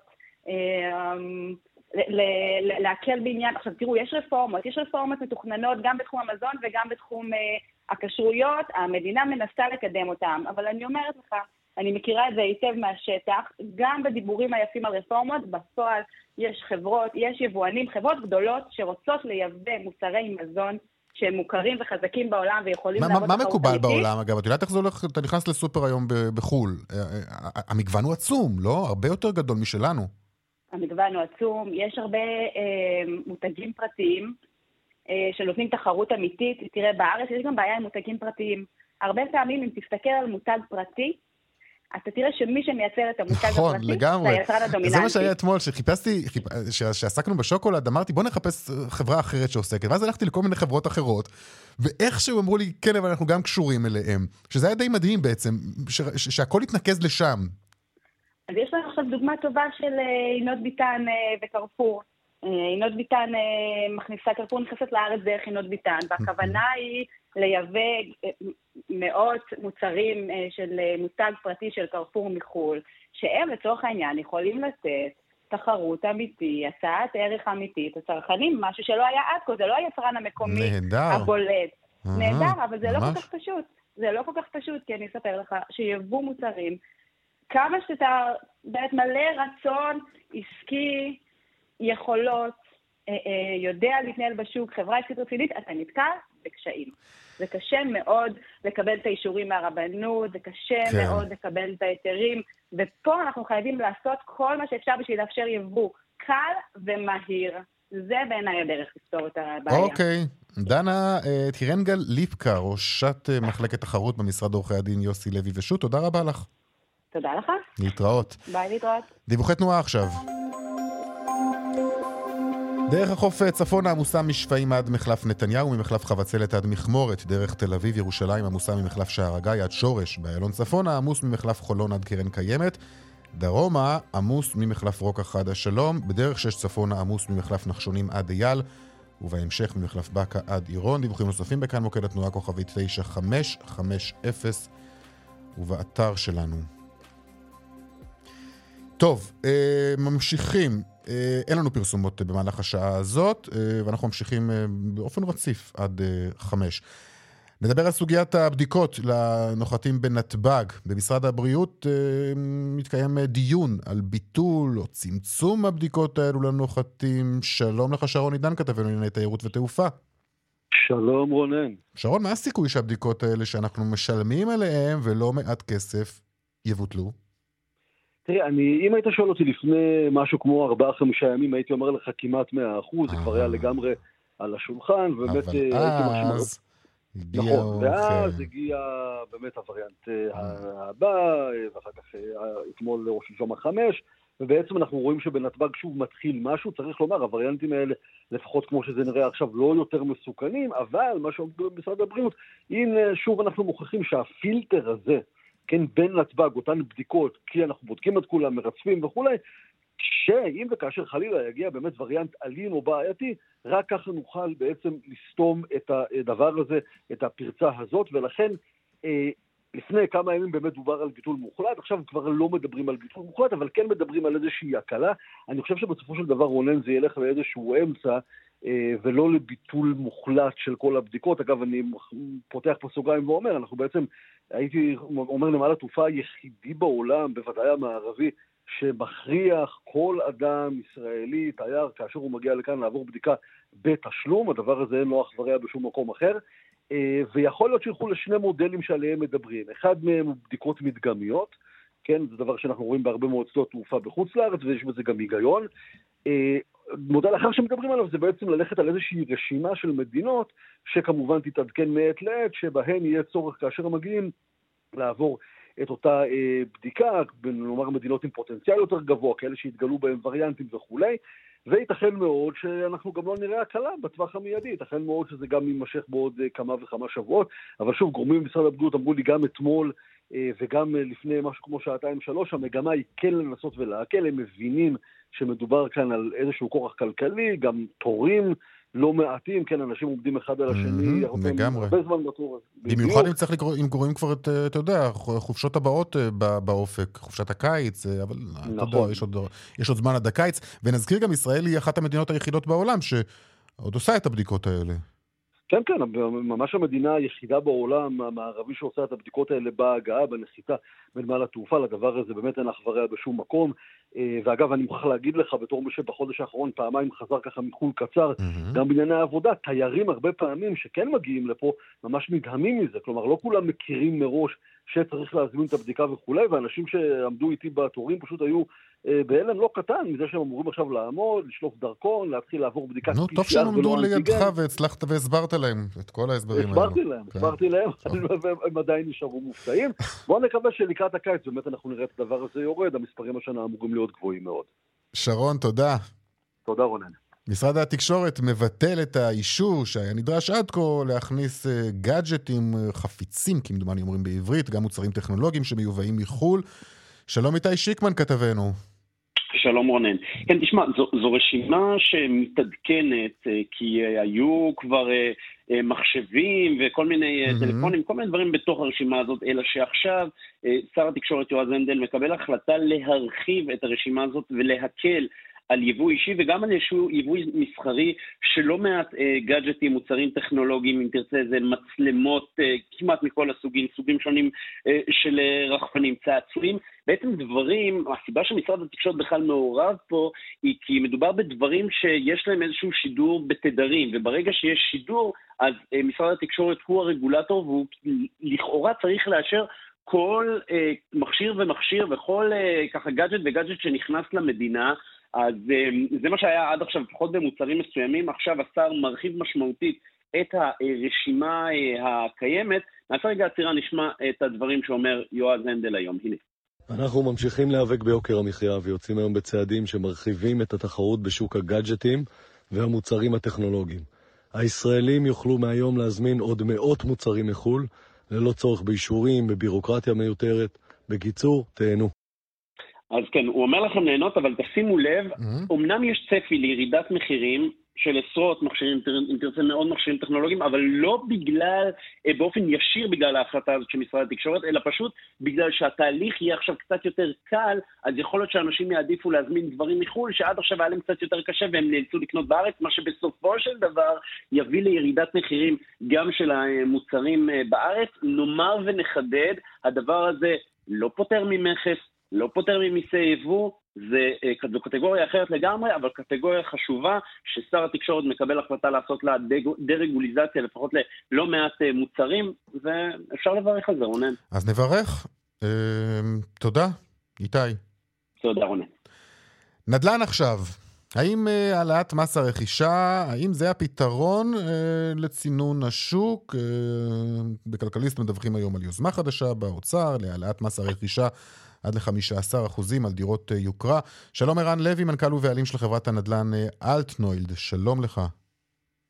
Speaker 7: אמ, להקל בעניין, עכשיו תראו, יש רפורמות, יש רפורמות מתוכננות גם בתחום המזון וגם בתחום אה, הכשרויות, המדינה מנסה לקדם אותם, אבל אני אומרת לך, אני מכירה את זה היטב מהשטח, גם בדיבורים היפים על רפורמות, בפועל יש חברות, יש יבואנים, חברות גדולות שרוצות לייבא מוצרי מזון שהם מוכרים וחזקים בעולם ויכולים
Speaker 1: מה,
Speaker 7: לעבוד
Speaker 1: מה, מה מקובל. בעולם, אגב? את יודעת איך זה הולך? אתה נכנס לסופר היום בחו"ל. אה, אה, המגוון הוא עצום, לא? הרבה יותר גדול משלנו.
Speaker 7: המגוון הוא עצום, יש הרבה אה, מותגים פרטיים אה, שנותנים תחרות אמיתית. תראה, בארץ יש גם בעיה עם מותגים פרטיים. הרבה פעמים אם תסתכל על מותג פרטי, אתה תראה שמי שמייצר את המותג
Speaker 1: נכון,
Speaker 7: הפרטי
Speaker 1: לגמרי.
Speaker 7: זה היצרן הדומיננטי.
Speaker 1: זה מה שהיה אתמול, שחיפשתי, חיפ... ש... שעסקנו בשוקולד, אמרתי בוא נחפש אה, חברה אחרת שעוסקת, ואז הלכתי לכל מיני חברות אחרות, ואיכשהו אמרו לי, כן, אבל אנחנו גם קשורים אליהם, שזה היה די מדהים בעצם, ש... ש... שהכל התנקז לשם.
Speaker 7: אז יש לנו עכשיו דוגמה טובה של אה, עינות ביטן אה, וקרפור. אה, עינות ביטן אה, מכניסה, קרפור נכנסת לארץ דרך עינות ביטן, והכוונה היא לייבא אה, מאות מוצרים של מותג פרטי של קרפור מחו"ל, שהם לצורך העניין יכולים לתת תחרות אמיתי, הצעת ערך אמיתית לצרכנים, משהו שלא היה עד כה, זה לא היצרן המקומי
Speaker 1: נהדר.
Speaker 7: הבולט. נהדר, אבל זה לא כל. כך פשוט. זה לא כל כך פשוט, כי אני אספר לך שיבוא מוצרים, כמה שאתה באמת מלא רצון עסקי, יכולות, אה, אה, יודע להתנהל בשוק, חברה עסקית רצינית, אתה נתקע בקשיים. זה קשה מאוד לקבל את האישורים מהרבנות, זה קשה
Speaker 1: כן.
Speaker 7: מאוד לקבל את ההיתרים, ופה אנחנו חייבים לעשות כל מה שאפשר בשביל לאפשר יבוא קל ומהיר. זה בעיניי הדרך לפתור את הבעיה.
Speaker 1: אוקיי. דנה אה, טירנגל ליפקה, ראשת מחלקת תחרות במשרד עורכי הדין יוסי לוי ושות', תודה רבה לך.
Speaker 7: תודה לך,
Speaker 1: להתראות.
Speaker 7: ביי להתראות.
Speaker 1: דיווחי תנועה עכשיו. דרך החוף אה, צפונה עמוסה משפעים עד מחלף נתניהו, ממחלף חבצלת עד מכמורת, דרך תל אביב ירושלים עמוסה ממחלף שער הגיא עד שורש, באיילון צפונה עמוס ממחלף חולון עד קרן קיימת, דרומה עמוס ממחלף רוקח עד השלום, בדרך שש צפונה עמוס ממחלף נחשונים עד אייל, ובהמשך ממחלף באקה עד עירון. דיווחים נוספים בכאן מוקד התנועה כוכבית 9550 ובאתר שלנו. טוב, אה, ממשיכים. אה, אין לנו פרסומות אה, במהלך השעה הזאת, אה, ואנחנו ממשיכים באופן רציף עד חמש. נדבר על סוגיית הבדיקות לנוחתים בנתב"ג. במשרד הבריאות מתקיים דיון על ביטול או צמצום הבדיקות האלו לנוחתים. שלום לך, שרון עידן, כתבנו לענייני תיירות ותעופה.
Speaker 3: שלום רונן.
Speaker 1: שרון, מה הסיכוי שהבדיקות האלה שאנחנו משלמים עליהן ולא מעט כסף יבוטלו?
Speaker 3: תראה, אני, אם היית שואל אותי לפני משהו כמו ארבעה-חמישה ימים, הייתי אומר לך כמעט מאה אחוז, זה כבר היה
Speaker 1: אה.
Speaker 3: לגמרי על השולחן, ובאמת אה, הייתי.
Speaker 1: אז הגיע...
Speaker 3: נכון, ואז
Speaker 1: כן.
Speaker 3: הגיע באמת הווריאנט אה, הבא, אה, ואחר כך אה, אתמול ראש שלשום החמש, ובעצם אנחנו רואים שבנתב"ג שוב מתחיל משהו, צריך לומר, הווריאנטים האלה, לפחות כמו שזה נראה עכשיו, לא יותר מסוכנים, אבל מה שאומרים במשרד הבריאות, הנה שוב אנחנו מוכיחים שהפילטר הזה, כן, בין נתב"ג, אותן בדיקות, כי אנחנו בודקים את כולם, מרצפים וכולי, שאם וכאשר חלילה יגיע באמת וריאנט אלים או בעייתי, רק ככה נוכל בעצם לסתום את הדבר הזה, את הפרצה הזאת, ולכן אה, לפני כמה ימים באמת דובר על ביטול מוחלט, עכשיו כבר לא מדברים על ביטול מוחלט, אבל כן מדברים על איזושהי הקלה. אני חושב שבסופו של דבר, רונן, זה ילך לאיזשהו אמצע, אה, ולא לביטול מוחלט של כל הבדיקות. אגב, אני פותח פה סוגריים ואומר, אנחנו בעצם, הייתי אומר נמל התעופה היחידי בעולם, בוודאי המערבי, שמכריח כל אדם ישראלי, תייר, כאשר הוא מגיע לכאן לעבור בדיקה בתשלום, הדבר הזה אין לו אח ורע בשום מקום אחר, ויכול להיות שילכו לשני מודלים שעליהם מדברים. אחד מהם הוא בדיקות מדגמיות, כן, זה דבר שאנחנו רואים בהרבה מאוד שדות תעופה בחוץ לארץ, ויש בזה גם היגיון. אה, מודל אחר שמדברים עליו זה בעצם ללכת על איזושהי רשימה של מדינות, שכמובן תתעדכן מעת לעת, שבהן יהיה צורך כאשר מגיעים לעבור את אותה אה, בדיקה, נאמר מדינות עם פוטנציאל יותר גבוה, כאלה שהתגלו בהם וריאנטים וכולי, וייתכן מאוד שאנחנו גם לא נראה הקלה בטווח המיידי, ייתכן מאוד שזה גם יימשך בעוד אה, כמה וכמה שבועות, אבל שוב, גורמים במשרד הבריאות אמרו לי גם אתמול וגם אה, לפני משהו כמו שעתיים-שלוש, המגמה היא כן לנסות ולהקל, הם מבינים שמדובר כאן על איזשהו כורח כלכלי, גם תורים לא מעטים, כן, אנשים עומדים אחד על השני,
Speaker 1: Mhm,
Speaker 3: הרבה-
Speaker 1: לגמרי.
Speaker 3: הרבה זמן בתור.
Speaker 1: במיוחד
Speaker 3: בדיוק.
Speaker 1: אם צריך לקרוא, אם קוראים כבר את, אה, אתה יודע, חופשות הבאות אה, באופק, חופשת הקיץ, אה, אבל אתה יודע,
Speaker 3: נכון.
Speaker 1: יש עוד, יש עוד זמן עד הקיץ. ונזכיר גם, ישראל היא אחת המדינות היחידות בעולם שעוד עושה את הבדיקות האלה.
Speaker 3: כן, כן, ממש המדינה היחידה בעולם המערבי שעושה את הבדיקות האלה בהגעה, בנחיתה בנמל התעופה, לדבר הזה באמת אין אח ורע בשום מקום. אה, ואגב, אני מוכרח להגיד לך, בתור מי שבחודש האחרון פעמיים חזר ככה מחו"ל קצר, mm-hmm. גם בענייני העבודה, תיירים הרבה פעמים שכן מגיעים לפה, ממש נדהמים מזה. כלומר, לא כולם מכירים מראש שצריך להזמין את הבדיקה וכולי, ואנשים שעמדו איתי בתורים פשוט היו אה, בהלם לא קטן מזה שהם אמורים עכשיו לעמוד, לשלוף דרכון, להתחיל לעבור בדיקת
Speaker 1: PCR ולא אנטיגן. נו, טוב שהם עמדו לידך והצלחת והסברת להם את כל ההסברים
Speaker 3: האלו. הסברתי להם, כן. הסברתי להם, והם עדיין נשארו מופתעים. בואו נקווה שלקראת הקיץ באמת אנחנו נראה את הדבר הזה יורד, המספרים השנה אמורים להיות גבוהים מאוד.
Speaker 1: שרון, תודה.
Speaker 3: תודה רונן.
Speaker 1: משרד התקשורת מבטל את האישור שהיה נדרש עד כה להכניס אה, גאדג'טים אה, חפיצים, כמדומני אומרים בעברית, גם מוצרים טכנולוגיים שמיובאים מחו"ל. שלום איתי שיקמן כתבנו.
Speaker 8: שלום רונן. כן, תשמע, זו, זו רשימה שמתעדכנת, אה, כי היו כבר מחשבים וכל מיני mm-hmm. טלפונים, כל מיני דברים בתוך הרשימה הזאת, אלא שעכשיו שר התקשורת יועז הנדל מקבל החלטה להרחיב את הרשימה הזאת ולהקל על יבוא אישי וגם על יבוא מסחרי שלא מעט אה, גאדג'טים, מוצרים טכנולוגיים, אם תרצה, זה מצלמות אה, כמעט מכל הסוגים, סוגים שונים אה, של אה, רחפנים, צעצועים. בעצם דברים, הסיבה שמשרד התקשורת בכלל מעורב פה היא כי מדובר בדברים שיש להם איזשהו שידור בתדרים, וברגע שיש שידור, אז אה, משרד התקשורת הוא הרגולטור והוא לכאורה צריך לאשר כל אה, מכשיר ומכשיר וכל אה, ככה גאדג'ט וגאדג'ט שנכנס למדינה, אז אמ, זה מה שהיה עד עכשיו, לפחות במוצרים מסוימים. עכשיו השר מרחיב משמעותית את הרשימה אה, הקיימת. נעשה רגע עצירה, נשמע את הדברים שאומר יועז הנדל היום. הנה.
Speaker 9: אנחנו ממשיכים להיאבק ביוקר המחיה ויוצאים היום בצעדים שמרחיבים את התחרות בשוק הגאדג'טים והמוצרים הטכנולוגיים. הישראלים יוכלו מהיום להזמין עוד מאות מוצרים מחו"ל, ללא צורך באישורים, בבירוקרטיה מיותרת. בקיצור, תהנו.
Speaker 8: אז כן, הוא אומר לכם ליהנות, אבל תשימו לב, mm-hmm. אמנם יש צפי לירידת מחירים של עשרות מכשירים, אם תרצה מאוד מכשירים טכנולוגיים, אבל לא בגלל, אה, באופן ישיר בגלל ההחלטה הזאת של משרד התקשורת, אלא פשוט בגלל שהתהליך יהיה עכשיו קצת יותר קל, אז יכול להיות שאנשים יעדיפו להזמין דברים מחו"ל, שעד עכשיו היה להם קצת יותר קשה והם נאלצו לקנות בארץ, מה שבסופו של דבר יביא לירידת מחירים גם של המוצרים אה, בארץ. נאמר ונחדד, הדבר הזה לא פותר ממכס, לא פותר ממיסי יבוא, זה, אה, זו קטגוריה אחרת לגמרי, אבל קטגוריה חשובה ששר התקשורת מקבל החלטה לעשות לה דה-רגוליזציה לפחות ללא מעט אה, מוצרים, ואפשר לברך על זה, רונן.
Speaker 1: אז נברך. אה, תודה, איתי.
Speaker 8: תודה, רונן.
Speaker 1: נדל"ן עכשיו. האם העלאת מס הרכישה, האם זה הפתרון אה, לצינון השוק? אה, בכלכליסט מדווחים היום על יוזמה חדשה באוצר להעלאת מס הרכישה עד ל-15% על דירות אה, יוקרה. שלום ערן לוי, מנכ"ל ובעלים של חברת הנדל"ן אה, אלטנוילד, שלום לך.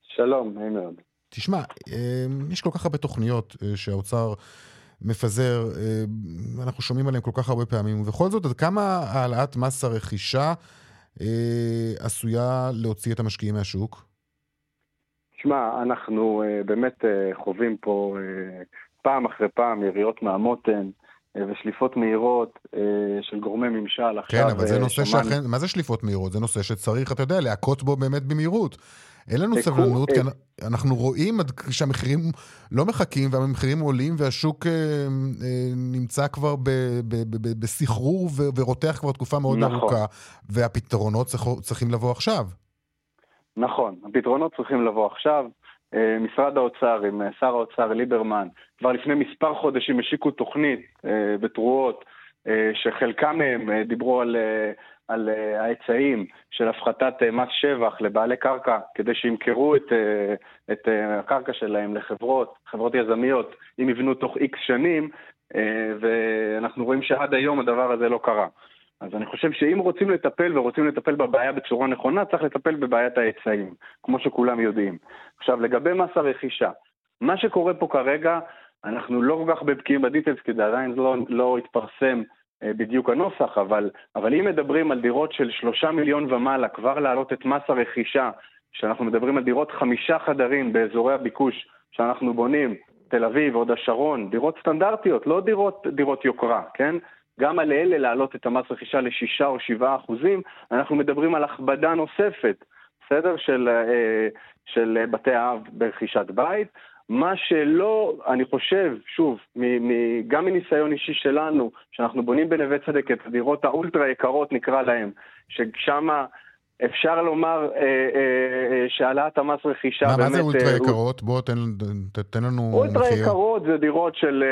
Speaker 10: שלום, נעים מאוד.
Speaker 1: תשמע, אה, יש כל כך הרבה תוכניות שהאוצר מפזר, אנחנו שומעים עליהן כל כך הרבה פעמים, ובכל זאת, עד כמה העלאת מס הרכישה עשויה להוציא את המשקיעים מהשוק?
Speaker 10: תשמע, אנחנו באמת חווים פה פעם אחרי פעם יריות מהמותן. אה, ושליפות מהירות אה, של גורמי ממשל.
Speaker 1: כן, אבל זה אה, נושא שמן... שאכן, מה זה שליפות מהירות? זה נושא שצריך, אתה יודע, להכות בו באמת במהירות. אין לנו סבלנות, כי אנחנו רואים שהמחירים לא מחכים והמחירים עולים והשוק נמצא כבר בסחרור ורותח כבר תקופה מאוד נכון. ארוכה, והפתרונות צריכים לבוא עכשיו.
Speaker 10: נכון, הפתרונות צריכים לבוא עכשיו. אה, משרד האוצר עם אה, שר האוצר ליברמן כבר לפני מספר חודשים השיקו תוכנית אה, בתרועות שחלקם מהם דיברו על, על ההיצעים של הפחתת מס שבח לבעלי קרקע כדי שימכרו את, את הקרקע שלהם לחברות, חברות יזמיות, אם יבנו תוך איקס שנים, ואנחנו רואים שעד היום הדבר הזה לא קרה. אז אני חושב שאם רוצים לטפל ורוצים לטפל בבעיה בצורה נכונה, צריך לטפל בבעיית ההיצעים, כמו שכולם יודעים. עכשיו, לגבי מס הרכישה, מה שקורה פה כרגע, אנחנו לא כל כך בבקיאים בדיטלס, כי זה עדיין לא, לא התפרסם אה, בדיוק הנוסח, אבל, אבל אם מדברים על דירות של שלושה מיליון ומעלה, כבר להעלות את מס הרכישה, שאנחנו מדברים על דירות חמישה חדרים באזורי הביקוש שאנחנו בונים, תל אביב, הוד השרון, דירות סטנדרטיות, לא דירות, דירות יוקרה, כן? גם על אלה להעלות את המס רכישה ל-6 או 7 אחוזים, אנחנו מדברים על הכבדה נוספת. בסדר? של, אה, של בתי אב ברכישת בית. מה שלא, אני חושב, שוב, מ, מ, גם מניסיון אישי שלנו, שאנחנו בונים בנווה צדק את הדירות האולטרה יקרות נקרא להן, ששם אפשר לומר אה, אה, אה, שהעלאת המס רכישה
Speaker 1: מה,
Speaker 10: באמת...
Speaker 1: מה זה אולטרה
Speaker 10: אה,
Speaker 1: יקרות? בוא תן, תן לנו
Speaker 10: אולטרה
Speaker 1: מחיר.
Speaker 10: יקרות זה דירות של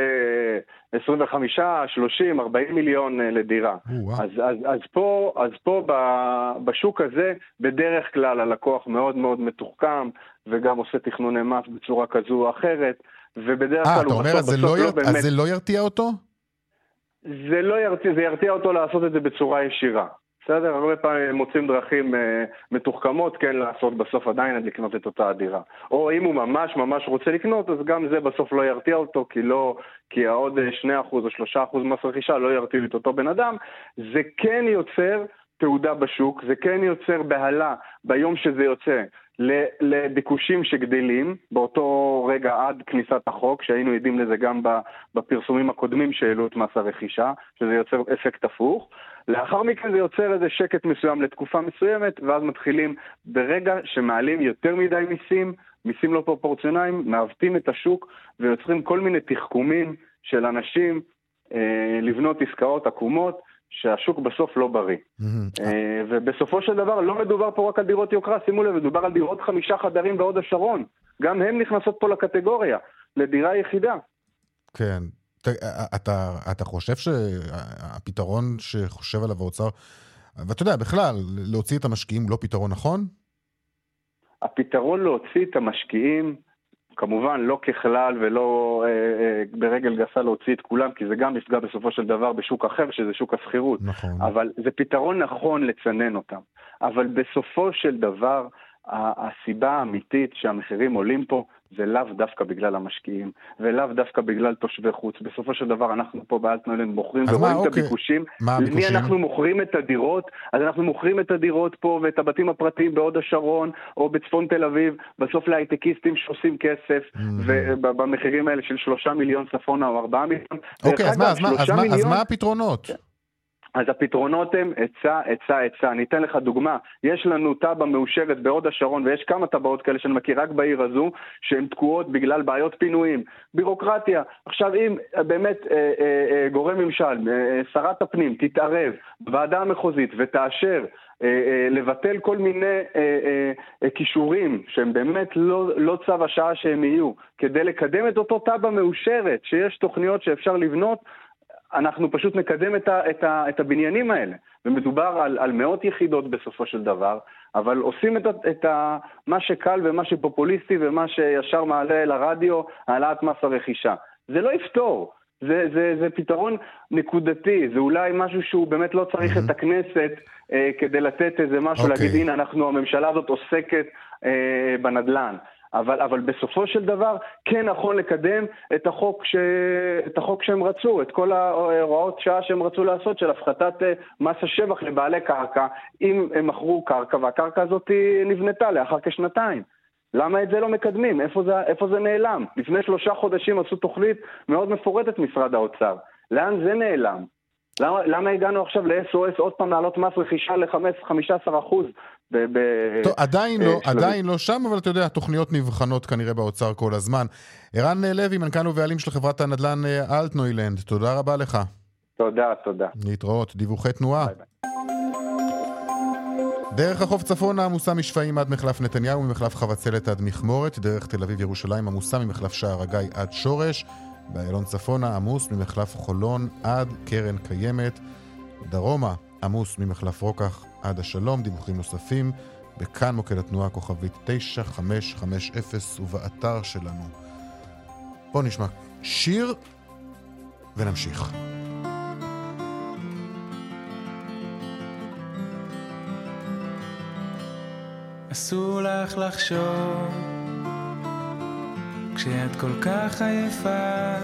Speaker 10: אה, 25, 30, 40 מיליון אה, לדירה. אז, אז, אז פה, אז פה ב- בשוק הזה, בדרך כלל הלקוח מאוד מאוד מתוחכם, וגם עושה תכנוני מס בצורה כזו או אחרת, ובדרך כלל הוא
Speaker 1: אומר,
Speaker 10: בסוף בסוף
Speaker 1: לא
Speaker 10: לא
Speaker 1: יר-
Speaker 10: באמת...
Speaker 1: אז זה לא ירתיע אותו?
Speaker 10: זה לא ירתיע, זה ירתיע אותו לעשות את זה בצורה ישירה. בסדר? הרבה פעמים מוצאים דרכים אה, מתוחכמות כן לעשות בסוף עדיין לקנות את אותה הדירה. או אם הוא ממש ממש רוצה לקנות, אז גם זה בסוף לא ירתיע אותו, כי לא, כי העוד אה, 2% או 3% מס רכישה לא ירתיעו את אותו בן אדם. זה כן יוצר תעודה בשוק, זה כן יוצר בהלה ביום שזה יוצא לביקושים שגדלים באותו רגע עד כניסת החוק, שהיינו עדים לזה גם בפרסומים הקודמים שהעלו את מס הרכישה, שזה יוצר אפקט הפוך. לאחר מכן זה יוצר איזה שקט מסוים לתקופה מסוימת, ואז מתחילים ברגע שמעלים יותר מדי מיסים, מיסים לא פרופורציונליים, מעוותים את השוק ויוצרים כל מיני תחכומים של אנשים אה, לבנות עסקאות עקומות, שהשוק בסוף לא בריא. אה, ובסופו של דבר לא מדובר פה רק על דירות יוקרה, שימו לב, מדובר על דירות חמישה חדרים בהוד השרון. גם הן נכנסות פה לקטגוריה, לדירה יחידה.
Speaker 1: כן. ת- אתה, אתה חושב שהפתרון שחושב עליו האוצר, ואתה יודע, בכלל, להוציא את המשקיעים לא פתרון נכון?
Speaker 10: הפתרון להוציא את המשקיעים, כמובן לא ככלל ולא אה, אה, ברגל גסה להוציא את כולם, כי זה גם יפגע בסופו של דבר בשוק אחר, שזה שוק השכירות.
Speaker 1: נכון.
Speaker 10: אבל זה פתרון נכון לצנן אותם. אבל בסופו של דבר, הסיבה האמיתית שהמחירים עולים פה זה לאו דווקא בגלל המשקיעים, ולאו דווקא בגלל תושבי חוץ. בסופו של דבר אנחנו פה באלטנוילנד מוכרים
Speaker 1: מה,
Speaker 10: ורואים את
Speaker 1: אוקיי.
Speaker 10: הביקושים.
Speaker 1: מה
Speaker 10: למי
Speaker 1: הביקושים?
Speaker 10: אנחנו מוכרים את הדירות? אז אנחנו מוכרים את הדירות פה ואת הבתים הפרטיים בהוד השרון או בצפון תל אביב, בסוף להייטקיסטים שעושים כסף, ובמחירים האלה של שלושה מיליון צפונה או ארבעה מיליון.
Speaker 1: אוקיי, אז מה,
Speaker 10: אגב,
Speaker 1: אז מה, אז מה, אז
Speaker 10: מיליון-
Speaker 1: מה הפתרונות?
Speaker 10: אז הפתרונות הם היצע, היצע, היצע. אני אתן לך דוגמה. יש לנו תב"ע מאושרת בהוד השרון, ויש כמה טבעות כאלה שאני מכיר רק בעיר הזו, שהן תקועות בגלל בעיות פינויים. בירוקרטיה. עכשיו, אם אה, באמת אה, אה, אה, גורם ממשל, אה, שרת הפנים, תתערב, ועדה המחוזית, ותאשר אה, אה, לבטל כל מיני אה, אה, אה, כישורים שהם באמת לא, לא צו השעה שהם יהיו, כדי לקדם את אותו תב"ע מאושרת, שיש תוכניות שאפשר לבנות, אנחנו פשוט נקדם את, ה, את, ה, את הבניינים האלה. ומדובר על, על מאות יחידות בסופו של דבר, אבל עושים את, את ה, מה שקל ומה שפופוליסטי ומה שישר מעלה לרדיו, העלאת מס הרכישה. זה לא יפתור. זה, זה, זה פתרון נקודתי, זה אולי משהו שהוא באמת לא צריך את הכנסת אה, כדי לתת איזה משהו,
Speaker 1: אוקיי.
Speaker 10: להגיד הנה אנחנו, הממשלה הזאת עוסקת אה, בנדל"ן. אבל, אבל בסופו של דבר כן נכון לקדם את החוק, ש... את החוק שהם רצו, את כל ההוראות שעה שהם רצו לעשות של הפחתת אה, מס השבח לבעלי קרקע, אם הם מכרו קרקע והקרקע הזאת נבנתה לאחר כשנתיים. למה את זה לא מקדמים? איפה זה, איפה זה נעלם? לפני שלושה חודשים עשו תוכנית מאוד מפורטת משרד האוצר. לאן זה נעלם? למה, למה הגענו עכשיו ל-SOS עוד פעם להעלות מס רכישה ל-15 אחוז? ב- ב-
Speaker 1: טוב, עדיין
Speaker 10: אה,
Speaker 1: לא? עדיין לא שם, אבל אתה יודע, התוכניות נבחנות כנראה באוצר כל הזמן. ערן לוי, מנכ"ל ובעלים של חברת הנדל"ן אה, אלטנוילנד, תודה רבה לך.
Speaker 10: תודה, תודה.
Speaker 1: להתראות, דיווחי תנועה.
Speaker 10: bye bye.
Speaker 1: דרך החוף צפונה עמוסה משפעים עד מחלף נתניהו, ממחלף חבצלת עד מכמורת, דרך תל אביב ירושלים עמוסה ממחלף שער הגיא עד שורש, באיילון צפונה עמוס ממחלף חולון עד קרן קיימת, דרומה עמוס ממחלף רוקח עד השלום, דיווחים נוספים בכאן מוקד התנועה כוכבית 9550 ובאתר שלנו. בואו נשמע שיר ונמשיך.
Speaker 11: אסור לך לחשוב כשאת כל כך עייפה.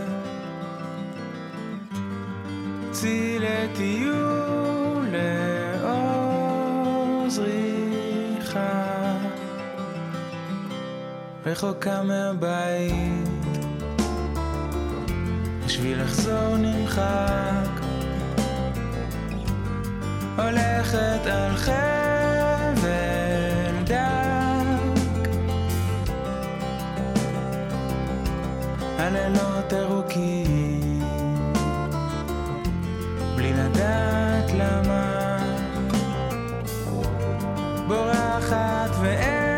Speaker 11: צאי לטיול לעוז ריחה רחוקה מהבית. בשביל לחזור נמחק. הולכת על חבל הלילות לא ארוכים בלי לדעת למה. בורחת ואין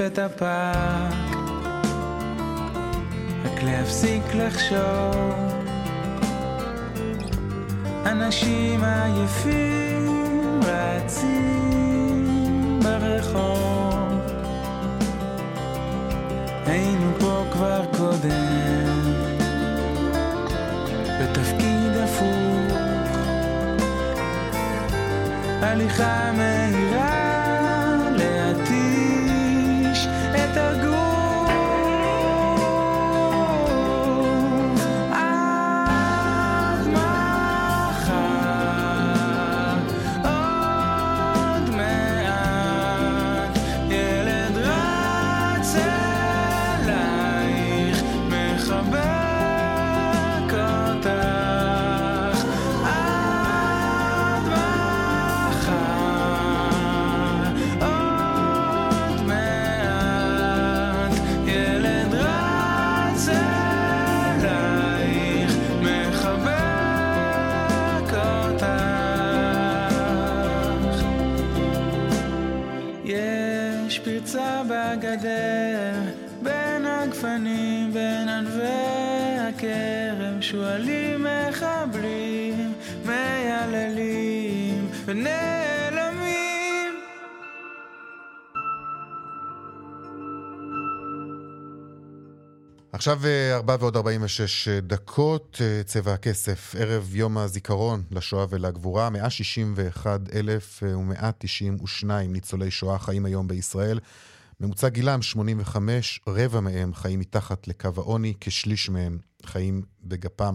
Speaker 11: נקיף את הפארק, רק להפסיק לחשוב. אנשים עייפים רצים ברחוב. היינו פה כבר קודם, בתפקיד הפוך. הליכה מהירה יש פרצה בגדר בין הגפנים בין ענבי הכרם שועלים מחבלים מייללים ונעלמים
Speaker 1: עכשיו אה, ארבע ועוד 46 דקות, אה, צבע הכסף, ערב יום הזיכרון לשואה ולגבורה, 161,192 ניצולי שואה חיים היום בישראל. ממוצע גילם 85, רבע מהם חיים מתחת לקו העוני, כשליש מהם חיים בגפם.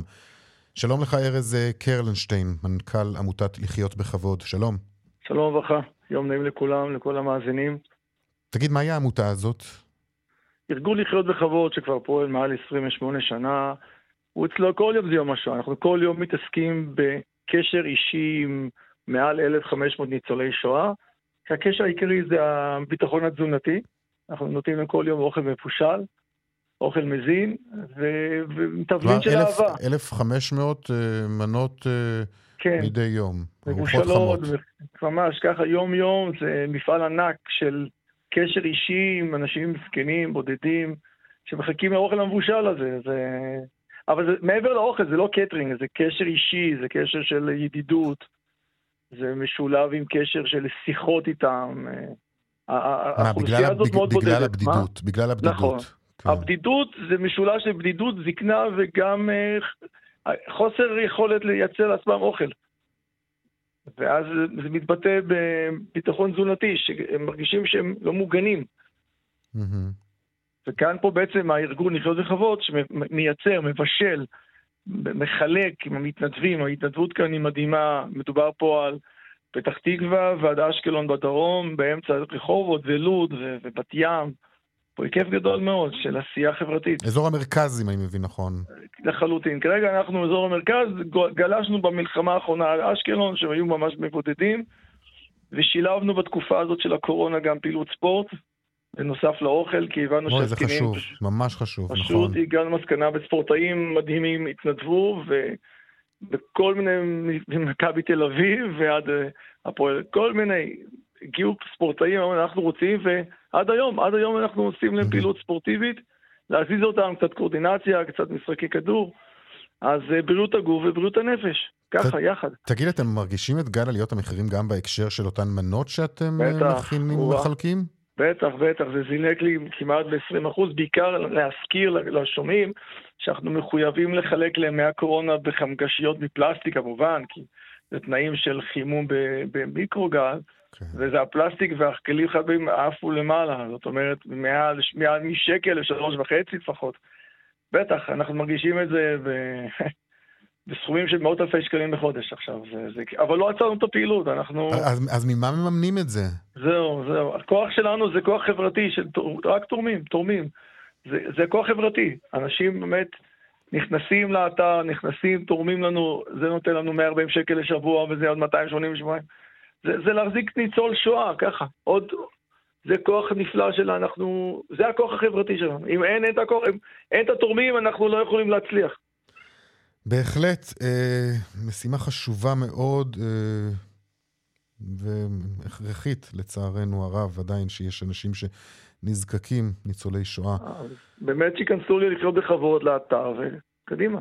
Speaker 1: שלום לך ארז אה, קרלנשטיין, מנכ"ל עמותת לחיות בכבוד, שלום.
Speaker 12: שלום וברכה, יום נעים לכולם, לכל המאזינים.
Speaker 1: תגיד, מהי העמותה הזאת?
Speaker 12: ארגון לחיות בכבוד שכבר פועל מעל 28 שנה, הוא אצלו כל יום זה יום השואה. אנחנו כל יום מתעסקים בקשר אישי עם מעל 1,500 ניצולי שואה, שהקשר העיקרי זה הביטחון התזונתי. אנחנו נותנים להם כל יום אוכל מפושל, אוכל מזין, ו- ומתבלין של
Speaker 1: אלף-
Speaker 12: אהבה.
Speaker 1: 1,500 אה, מנות אה,
Speaker 12: כן.
Speaker 1: מדי יום,
Speaker 12: מבושלות,
Speaker 1: חמות.
Speaker 12: ממש ככה יום-יום, זה מפעל ענק של קשר אישי עם אנשים זקנים, בודדים, שמחכים לאוכל המבושל הזה. זה... אבל זה, מעבר לאוכל, זה לא קטרינג, זה קשר אישי, זה קשר של ידידות, זה משולב עם קשר של שיחות איתם. אה,
Speaker 1: מה, בגלל,
Speaker 12: מאוד
Speaker 1: בגלל
Speaker 12: בודדת.
Speaker 1: הבדידות,
Speaker 12: מה?
Speaker 1: בגלל הבדידות.
Speaker 12: נכון.
Speaker 1: כן.
Speaker 12: הבדידות זה משולש של בדידות, זקנה וגם אה, חוסר יכולת לייצר לעצמם אוכל. ואז זה מתבטא בביטחון תזונתי, שהם מרגישים שהם לא מוגנים. וכאן פה בעצם הארגון לחיות בכבוד, שמייצר, מבשל, מחלק עם המתנדבים, ההתנדבות כאן היא מדהימה, מדובר פה על פתח תקווה ועד אשקלון בדרום, באמצע רחובות ולוד ובת ים. פה היקף גדול מאוד של עשייה חברתית.
Speaker 1: אזור המרכז, אם אני מבין נכון.
Speaker 12: לחלוטין. כרגע אנחנו באזור המרכז, גלשנו במלחמה האחרונה על אשקלון, שהם היו ממש מבודדים, ושילבנו בתקופה הזאת של הקורונה גם פעילות ספורט, בנוסף לאוכל, כי הבנו
Speaker 1: אוי, זה חשוב,
Speaker 12: פשוט-
Speaker 1: ממש חשוב, נכון.
Speaker 12: פשוט הגענו למסקנה וספורטאים מדהימים התנדבו, ובכל מיני, ממכבי תל אביב ועד אה, הפועל, כל מיני, הגיעו ספורטאים, אנחנו רוצים, ועד היום, עד היום אנחנו עושים להם פעילות ספורטיבית, להזיז אותם, קצת קואורדינציה, קצת משחקי כדור, אז אה, בריאות הגוף ובריאות הנפש, ככה, יחד.
Speaker 1: תגיד, אתם מרגישים את גל עליות המחירים גם בהקשר של אותן מנות שאתם אה,
Speaker 12: בטח,
Speaker 1: מכינים,
Speaker 12: וואו.
Speaker 1: מחלקים?
Speaker 12: בטח, בטח, זה זינק לי כמעט ב-20%, בעיקר להזכיר לשומעים שאנחנו מחויבים לחלק לימי הקורונה בחמגשיות מפלסטיק כמובן, כי זה תנאים של חימום במיקרוגל,
Speaker 1: כן.
Speaker 12: וזה הפלסטיק והכלים חייבים עפו למעלה, זאת אומרת, מעל, מעל משקל לשלוש וחצי לפחות. בטח, אנחנו מרגישים את זה, ו... בסכומים של מאות אלפי שקלים בחודש עכשיו. זה, זה, אבל לא עצרנו את הפעילות, אנחנו...
Speaker 1: אז, אז ממה מממנים את זה?
Speaker 12: זהו, זהו. הכוח שלנו זה כוח חברתי, של רק תורמים, תורמים. זה, זה כוח חברתי. אנשים באמת נכנסים לאתר, נכנסים, תורמים לנו, זה נותן לנו 140 שקל לשבוע וזה עוד 280 שבועיים. זה, זה להחזיק ניצול שואה, ככה. עוד, זה כוח נפלא שלנו, אנחנו, זה הכוח החברתי שלנו. אם אין, אין את הכוח, אם אין את התורמים, אנחנו לא יכולים להצליח.
Speaker 1: בהחלט, אה, משימה חשובה מאוד אה, והכרחית, לצערנו הרב, עדיין שיש אנשים שנזקקים, ניצולי שואה.
Speaker 12: באמת שייכנסו לי לחיות בכבוד לאתר, וקדימה.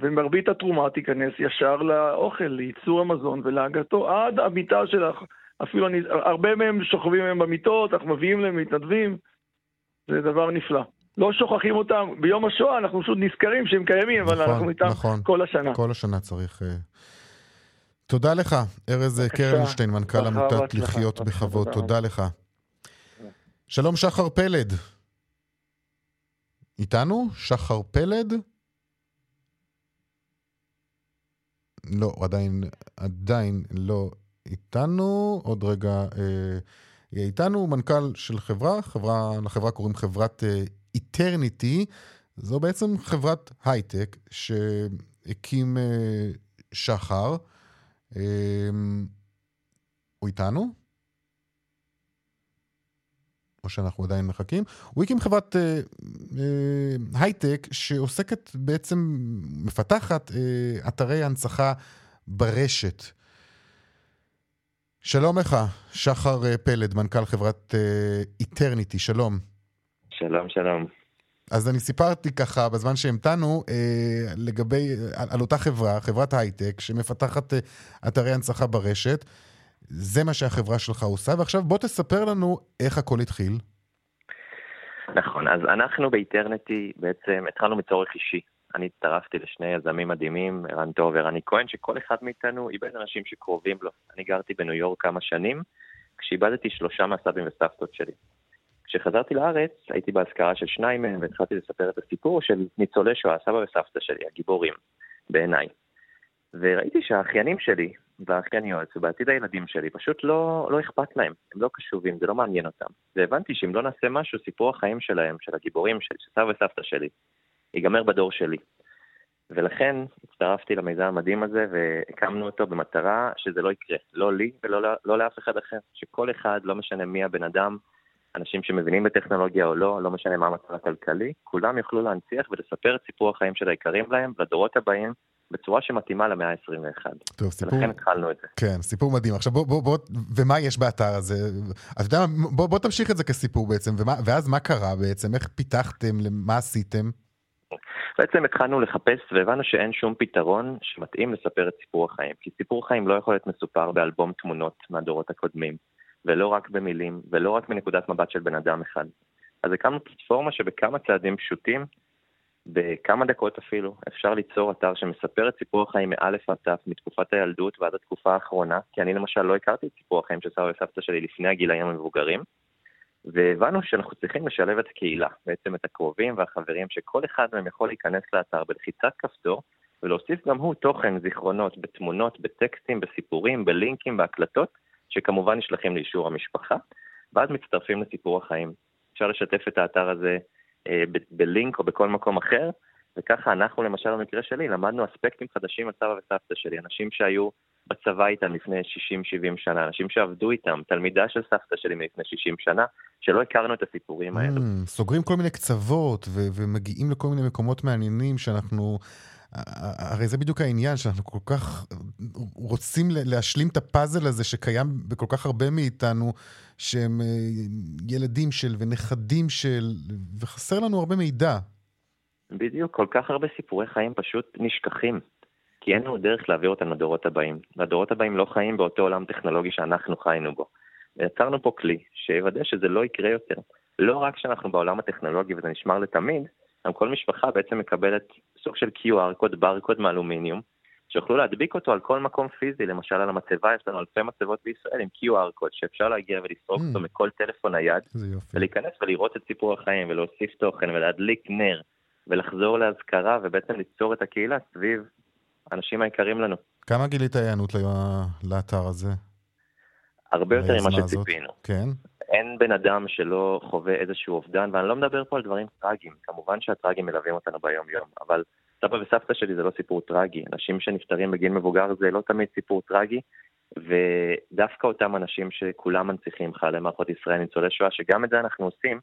Speaker 12: ומרבית התרומה תיכנס ישר לאוכל, לייצור המזון ולהגעתו עד המיטה שלך. אפילו אני, הרבה מהם שוכבים היום במיטות, אנחנו מביאים להם מתנדבים, זה דבר נפלא. לא שוכחים אותם, ביום השואה אנחנו פשוט נזכרים שהם קיימים, אבל
Speaker 1: נכון,
Speaker 12: אנחנו איתם
Speaker 1: נכון.
Speaker 12: כל השנה.
Speaker 1: כל השנה צריך... אה, תודה לך, ארז
Speaker 12: בבקשה.
Speaker 1: קרנשטיין, מנכ"ל עמותת. לחיות בכבוד.
Speaker 12: תודה
Speaker 1: תודה לך. שלום, שחר פלד. איתנו? שחר פלד? לא, עדיין, עדיין לא איתנו. עוד רגע אה, יהיה איתנו. מנכ"ל של חברה, חברה, לחברה קוראים חברת אה, איטרניטי. זו בעצם חברת הייטק שהקים אה, שחר. אה, הוא איתנו? או שאנחנו עדיין מחכים. הוא הקים חברת אה, אה, הייטק שעוסקת בעצם, מפתחת אה, אתרי הנצחה ברשת. שלום לך, שחר אה, פלד, מנכ"ל חברת אה, איטרניטי, שלום.
Speaker 13: שלום, שלום.
Speaker 1: אז אני סיפרתי ככה בזמן שהמתנו אה, לגבי, על, על אותה חברה, חברת הייטק, שמפתחת אה, אתרי הנצחה ברשת. זה מה שהחברה שלך עושה, ועכשיו בוא תספר לנו איך הכל התחיל.
Speaker 13: נכון, אז אנחנו באיטרניטי בעצם התחלנו מצורך אישי. אני הצטרפתי לשני יזמים מדהימים, ערן טוב ורני כהן, שכל אחד מאיתנו איבד אנשים שקרובים לו. אני גרתי בניו יורק כמה שנים, כשאיבדתי שלושה מהסבים וסבתות שלי. כשחזרתי לארץ, הייתי באזכרה של שניים מהם, והתחלתי לספר את הסיפור של ניצולי שואה, סבא וסבתא שלי, הגיבורים, בעיניי. וראיתי שהאחיינים שלי, והאחייניות, ובעתיד הילדים שלי, פשוט לא, לא אכפת להם, הם לא קשובים, זה לא מעניין אותם. והבנתי שאם לא נעשה משהו, סיפור החיים שלהם, של הגיבורים שלי, של סבא וסבתא שלי, ייגמר בדור שלי. ולכן הצטרפתי למיזם המדהים הזה והקמנו אותו במטרה שזה לא יקרה, לא לי ולא לא לאף אחד אחר. שכל אחד, לא משנה מי הבן אדם, אנשים שמבינים בטכנולוגיה או לא, לא משנה מה המצב הכלכלי, כולם יוכלו להנציח ולספר את סיפור החיים של היקרים להם לדורות הבאים בצורה שמתאימה למאה ה-21.
Speaker 1: טוב, סיפור...
Speaker 13: ולכן התחלנו את זה.
Speaker 1: כן, סיפור מדהים. עכשיו בוא, בוא, בוא, ומה יש באתר הזה? אתה יודע, בוא, בוא תמשיך את זה כסיפור בעצם, ומה, ואז מה קרה בעצם? איך פיתחתם? מה עשיתם?
Speaker 13: בעצם התחלנו לחפש והבנו שאין שום פתרון שמתאים לספר את סיפור החיים. כי סיפור חיים לא יכול להיות מסופר באלבום תמונות מהדורות הקודמים, ולא רק במילים, ולא רק מנקודת מבט של בן אדם אחד. אז הקמנו פלטפורמה שבכמה צעדים פשוטים, בכמה דקות אפילו, אפשר ליצור אתר שמספר את סיפור החיים מאלף עד תף, מתקופת הילדות ועד התקופה האחרונה, כי אני למשל לא הכרתי את סיפור החיים של סבא וסבתא שלי לפני הגילאים המבוגרים, והבנו שאנחנו צריכים לשלב את הקהילה, בעצם את הקרובים והחברים, שכל אחד מהם יכול להיכנס לאתר בלחיצת כפתור, ולהוסיף גם הוא תוכן, זיכרונות, בתמונות, בטקסטים, בסיפורים, בלינקים, בהקלטות, שכמובן נשלחים לאישור המשפחה, ואז מצטרפים לסיפור החיים. אפשר לשתף את האתר הזה אה, ב- בלינק או בכל מקום אחר, וככה אנחנו, למשל במקרה שלי, למדנו אספקטים חדשים על סבא וסבתא שלי, אנשים שהיו בצבא איתם לפני 60-70 שנה, אנשים שעבדו איתם, תלמידה של סבתא שלי מלפני 60 שנה, שלא הכרנו את הסיפורים האלו.
Speaker 1: Mm, סוגרים כל מיני קצוות ו- ומגיעים לכל מיני מקומות מעניינים שאנחנו... הרי זה בדיוק העניין, שאנחנו כל כך רוצים להשלים את הפאזל הזה שקיים בכל כך הרבה מאיתנו, שהם ילדים של ונכדים של, וחסר לנו הרבה מידע.
Speaker 13: בדיוק, כל כך הרבה סיפורי חיים פשוט נשכחים. כי אין לנו דרך להעביר אותם לדורות הבאים. והדורות הבאים לא חיים באותו עולם טכנולוגי שאנחנו חיינו בו. ויצרנו פה כלי שיוודא שזה לא יקרה יותר. לא רק שאנחנו בעולם הטכנולוגי וזה נשמר לתמיד, גם כל משפחה בעצם מקבלת סוג של QR קוד, ברקוד מאלומיניום, שיוכלו להדביק אותו על כל מקום פיזי, למשל על המצבה, יש לנו אלפי מצבות בישראל עם QR קוד, שאפשר להגיע ולסרוק אותו מכל טלפון נייד, ולהיכנס ולראות את סיפור החיים, ולהוסיף תוכן, ולהדליק נר, ולחזור להזכרה, ובעצם ליצור את הקהילה סביב האנשים היקרים לנו.
Speaker 1: כמה גילית היענות לאתר הזה?
Speaker 13: הרבה יותר ממה? שציפינו.
Speaker 1: כן.
Speaker 13: אין בן אדם שלא חווה איזשהו אובדן, ואני לא מדבר פה על דברים טרגיים. כמובן שהטרגיים מלווים אותנו ביום-יום, אבל סבא וסבתא שלי זה לא סיפור טרגי. אנשים שנפטרים בגיל מבוגר זה לא תמיד סיפור טרגי, ודווקא אותם אנשים שכולם מנציחים, חיילי מערכות ישראל, ניצולי שואה, שגם את זה אנחנו עושים,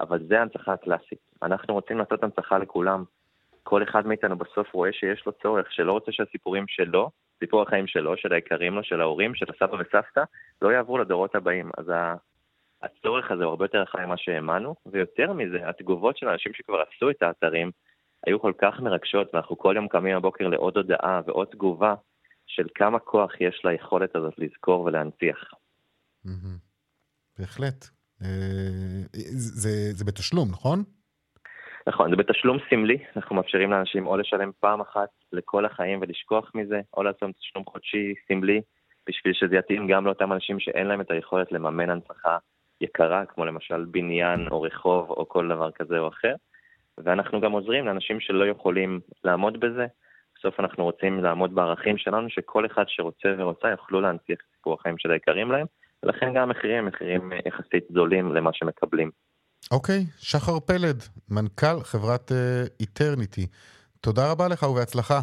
Speaker 13: אבל זה ההנצחה הקלאסית. אנחנו רוצים לעשות הנצחה לכולם. כל אחד מאיתנו בסוף רואה שיש לו צורך, שלא רוצה שהסיפורים שלו, סיפור החיים שלו, של היקרים לו, של ההורים, של הסבא וסבתא, לא יעברו לדורות הבאים. אז הצורך הזה הוא הרבה יותר רחב ממה שהאמנו, ויותר מזה, התגובות של האנשים שכבר עשו את האתרים היו כל כך מרגשות, ואנחנו כל יום קמים בבוקר לעוד הודעה ועוד תגובה של כמה כוח יש ליכולת הזאת לזכור ולהנציח.
Speaker 1: בהחלט. אה, זה, זה בתשלום, נכון?
Speaker 13: נכון, זה בתשלום סמלי, אנחנו מאפשרים לאנשים או לשלם פעם אחת לכל החיים ולשכוח מזה, או לעשות תשלום חודשי סמלי, בשביל שזה יתאים גם לאותם אנשים שאין להם את היכולת לממן הנצחה יקרה, כמו למשל בניין או רחוב או כל דבר כזה או אחר. ואנחנו גם עוזרים לאנשים שלא יכולים לעמוד בזה. בסוף אנחנו רוצים לעמוד בערכים שלנו, שכל אחד שרוצה ורוצה יוכלו להנציח את סיפור החיים של היקרים להם, ולכן גם המחירים הם מחירים אה, יחסית זולים למה שמקבלים.
Speaker 1: אוקיי, שחר פלד, מנכ"ל חברת איטרניטי. תודה רבה לך ובהצלחה.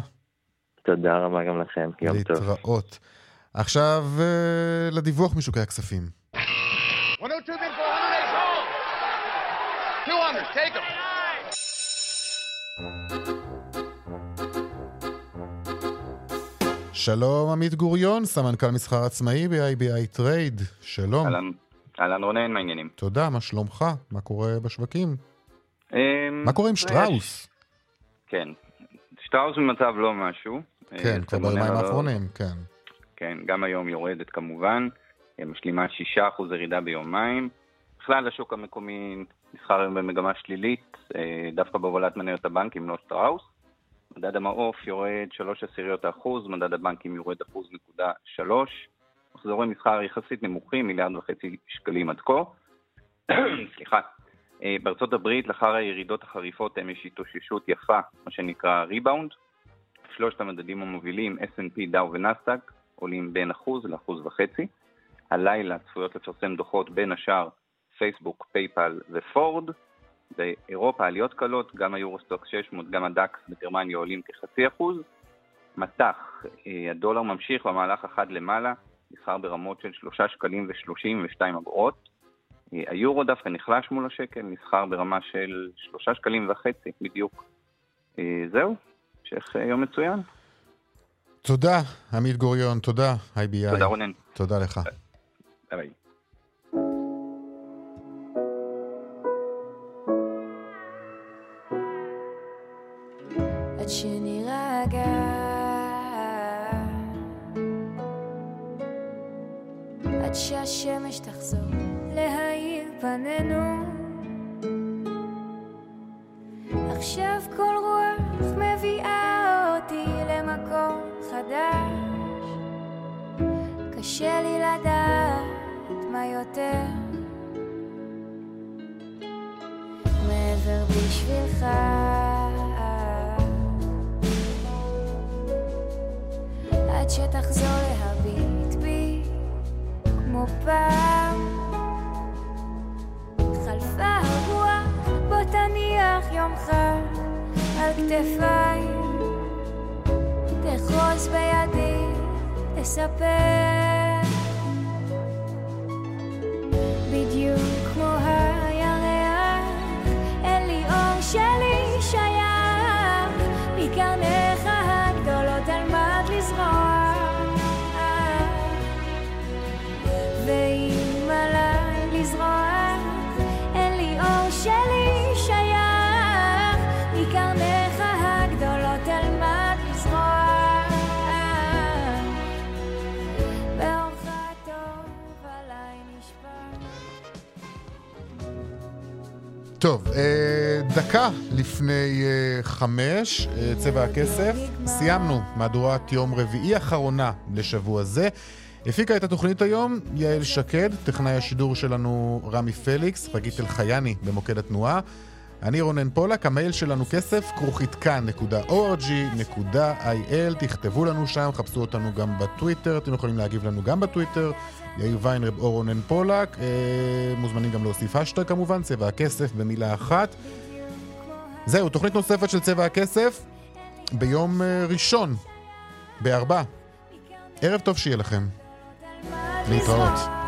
Speaker 13: תודה רבה גם לכם, יום טוב.
Speaker 1: להתראות. עכשיו אה, לדיווח משוקי הכספים.
Speaker 14: 108. 200, take them.
Speaker 1: שלום עמית גוריון, סמנכ"ל מסחר עצמאי ב-IBI טרייד. שלום.
Speaker 15: אהלן, אהלן רונן, מה העניינים?
Speaker 1: תודה, מה שלומך? מה קורה בשווקים?
Speaker 15: אמ,
Speaker 1: מה קורה עם שטראוס?
Speaker 15: כן, שטראוס במצב לא משהו.
Speaker 1: כן,
Speaker 15: אה,
Speaker 1: כבר ביומיים
Speaker 15: לא-
Speaker 1: האחרונים, כן.
Speaker 15: כן, גם היום יורדת כמובן, אה, משלימה 6% ירידה ביומיים. בכלל השוק המקומי נסחר היום במגמה שלילית, אה, דווקא בהובלת מניות הבנקים, לא שטראוס. מדד המעוף יורד 3 עשיריות האחוז, מדד הבנקים יורד 1.3. מחזורי מסחר יחסית נמוכים, מיליארד וחצי שקלים עד כה. סליחה. אה, בארצות הברית, לאחר הירידות החריפות, היום יש התאוששות יפה, מה שנקרא ריבאונד. שלושת המדדים המובילים, S&P, דאו ונסדק, עולים בין אחוז לאחוז וחצי. הלילה צפויות לפרסם דוחות בין השאר פייסבוק, פייפל ופורד. באירופה עליות קלות, גם היורוסטוק 600, גם הדקס בגרמניה עולים כחצי אחוז. מטח, אה, הדולר ממשיך במהלך אחד למעלה, נסחר ברמות של 3 שקלים ו-32 אגורות. אה, היורו דווקא נחלש מול השקל, נסחר ברמה של 3 שקלים וחצי בדיוק. אה, זהו, המשך יום מצוין.
Speaker 1: תודה, עמית גוריון, תודה, IBI.
Speaker 15: תודה רונן.
Speaker 1: תודה לך.
Speaker 15: ביי ביי.
Speaker 16: שהשמש תחזור להאיר פנינו. עכשיו כל רוח מביאה אותי למקום חדש. קשה לי לדעת מה יותר. מעבר בשבילך. עד שתחזור כמו פעם חלפה הרוח בוא תניח חג על כתפיים. תחוז בידי תספר
Speaker 1: טוב, אה, דקה לפני אה, חמש, אה, צבע הכסף, סיימנו מהדורת יום רביעי אחרונה לשבוע זה. הפיקה את התוכנית היום יעל שקד, טכנאי השידור שלנו רמי פליקס, חגית אלחייני במוקד התנועה. אני רונן פולק, המייל שלנו כסף, כרוכית כאן.org.il, תכתבו לנו שם, חפשו אותנו גם בטוויטר, אתם יכולים להגיב לנו גם בטוויטר, יאיר ויינרב או רונן פולק, אה, מוזמנים גם להוסיף אשטר כמובן, צבע הכסף במילה אחת. זהו, תוכנית נוספת של צבע הכסף ביום אה, ראשון, בארבע. ערב טוב שיהיה לכם. להתראות.